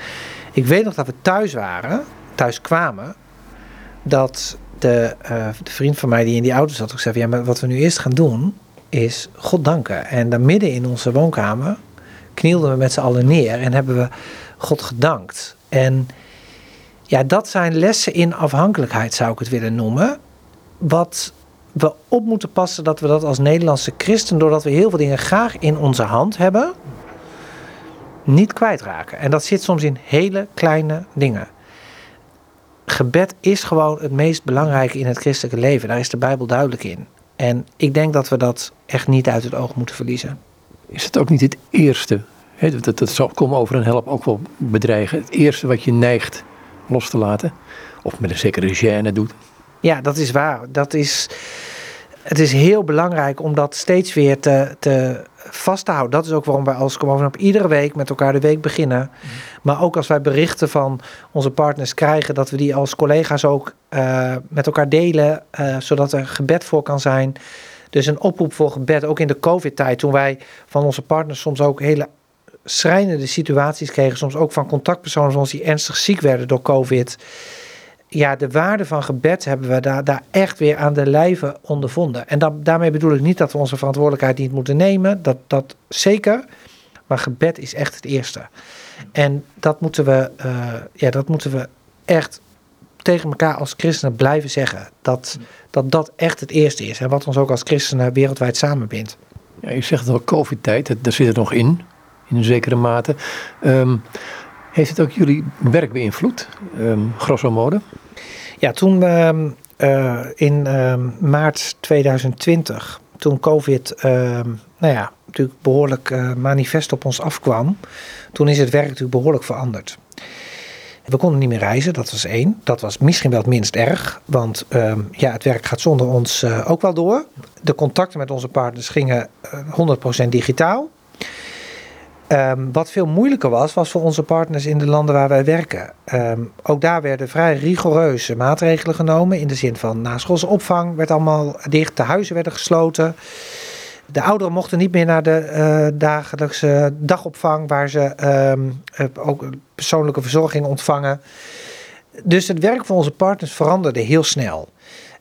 ik weet nog dat we thuis waren, thuis kwamen, dat de, uh, de vriend van mij die in die auto zat, ik zei: Ja, maar wat we nu eerst gaan doen, is God danken. En dan midden in onze woonkamer knielden we met z'n allen neer en hebben we God gedankt. En ja, dat zijn lessen in afhankelijkheid, zou ik het willen noemen. Wat we op moeten passen dat we dat als Nederlandse christen, doordat we heel veel dingen graag in onze hand hebben, niet kwijtraken. En dat zit soms in hele kleine dingen. Gebed is gewoon het meest belangrijke in het christelijke leven. Daar is de Bijbel duidelijk in. En ik denk dat we dat echt niet uit het oog moeten verliezen. Is het ook niet het eerste? Hè, dat, dat zal komen over een help ook wel bedreigen. Het eerste wat je neigt los te laten. Of met een zekere gêne doet. Ja, dat is waar. Dat is, het is heel belangrijk om dat steeds weer te, te vast te houden. Dat is ook waarom wij als Kom op iedere week met elkaar de week beginnen. Mhm. Maar ook als wij berichten van onze partners krijgen, dat we die als collega's ook uh, met elkaar delen, uh, zodat er gebed voor kan zijn. Dus een oproep voor gebed, ook in de COVID-tijd, toen wij van onze partners soms ook hele schrijnende situaties kregen, soms ook van contactpersonen van ons die ernstig ziek werden door COVID. Ja, de waarde van gebed hebben we daar, daar echt weer aan de lijve ondervonden. En daarmee bedoel ik niet dat we onze verantwoordelijkheid niet moeten nemen. Dat, dat zeker. Maar gebed is echt het eerste. En dat moeten we, uh, ja, dat moeten we echt tegen elkaar als christenen blijven zeggen. Dat, dat dat echt het eerste is. En wat ons ook als christenen wereldwijd samenbindt. Ja, je zegt al, COVID-tijd, daar zit het nog in in een zekere mate. Um, heeft het ook jullie werk beïnvloed, um, grosso modo? Ja, toen um, uh, in maart 2020, toen COVID nou ja, natuurlijk behoorlijk uh, manifest op ons afkwam, toen is het werk natuurlijk behoorlijk veranderd. We konden niet meer reizen, dat was één. Dat was misschien wel het minst erg, want ja, het werk gaat zonder ons uh, ook wel door. De contacten met onze partners gingen 100% digitaal. Um, wat veel moeilijker was, was voor onze partners in de landen waar wij werken. Um, ook daar werden vrij rigoureuze maatregelen genomen. In de zin van naschoolse opvang werd allemaal dicht, de huizen werden gesloten. De ouderen mochten niet meer naar de uh, dagelijkse dagopvang, waar ze um, ook persoonlijke verzorging ontvangen. Dus het werk van onze partners veranderde heel snel.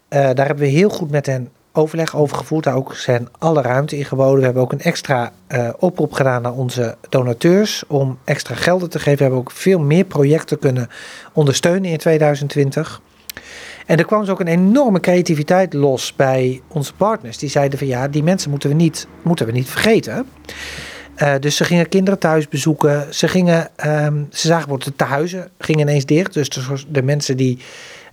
Uh, daar hebben we heel goed met hen overleg over gevoerd. Daar ook zijn alle ruimte in geboden. We hebben ook een extra uh, oproep gedaan naar onze donateurs om extra gelden te geven. We hebben ook veel meer projecten kunnen ondersteunen in 2020. En er kwam dus ook een enorme creativiteit los bij onze partners. Die zeiden van ja, die mensen moeten we niet, moeten we niet vergeten. Uh, dus ze gingen kinderen thuis bezoeken. Ze, gingen, um, ze zagen bijvoorbeeld de tehuizen gingen ineens dicht. Dus de mensen die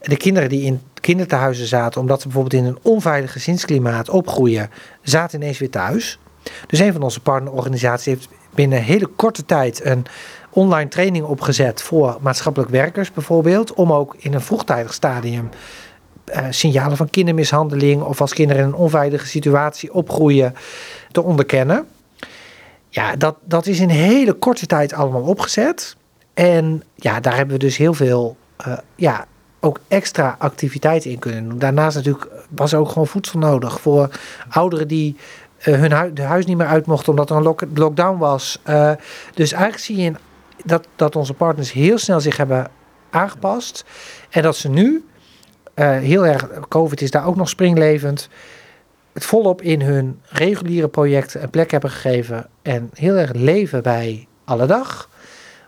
de kinderen die in kinderthuizen zaten, omdat ze bijvoorbeeld in een onveilig gezinsklimaat opgroeien, zaten ineens weer thuis. Dus een van onze partnerorganisaties heeft binnen hele korte tijd een online training opgezet voor maatschappelijk werkers bijvoorbeeld, om ook in een vroegtijdig stadium uh, signalen van kindermishandeling of als kinderen in een onveilige situatie opgroeien te onderkennen. Ja, dat, dat is in hele korte tijd allemaal opgezet. En ja, daar hebben we dus heel veel uh, ja, ook extra activiteiten in kunnen doen. Daarnaast natuurlijk was ook gewoon voedsel nodig voor ouderen die uh, hun hu huis niet meer uit mochten omdat er een lock lockdown was. Uh, dus eigenlijk zie je dat, dat onze partners heel snel zich hebben aangepast. En dat ze nu eh, heel erg, COVID is daar ook nog springlevend, het volop in hun reguliere projecten een plek hebben gegeven en heel erg leven bij alle dag.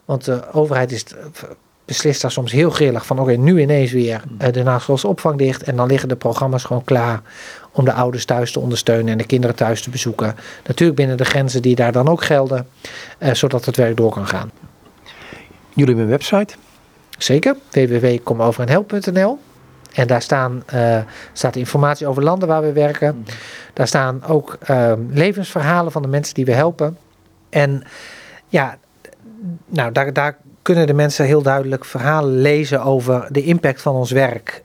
Want de overheid is, beslist daar soms heel grillig van oké, nu ineens weer uh, de naschoolse opvang dicht en dan liggen de programma's gewoon klaar om de ouders thuis te ondersteunen en de kinderen thuis te bezoeken. Natuurlijk binnen de grenzen die daar dan ook gelden, uh, zodat het werk door kan gaan. Jullie hebben een website? Zeker, www.komoverenhelp.nl. En daar staan, uh, staat informatie over landen waar we werken. Mm. Daar staan ook uh, levensverhalen van de mensen die we helpen. En ja, nou, daar, daar kunnen de mensen heel duidelijk verhalen lezen over de impact van ons werk.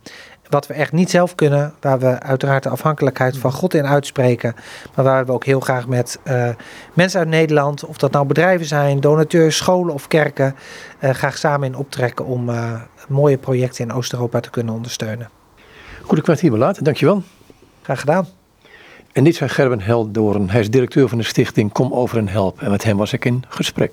Wat we echt niet zelf kunnen, waar we uiteraard de afhankelijkheid van God in uitspreken. Maar waar we ook heel graag met uh, mensen uit Nederland, of dat nou bedrijven zijn, donateurs, scholen of kerken, uh, graag samen in optrekken om uh, mooie projecten in Oost-Europa te kunnen ondersteunen. Goed, ik werd hier belaten. Dankjewel. Graag gedaan. En dit zijn Gerben Heldoren. Hij is directeur van de stichting Kom Over en Help. En met hem was ik in gesprek.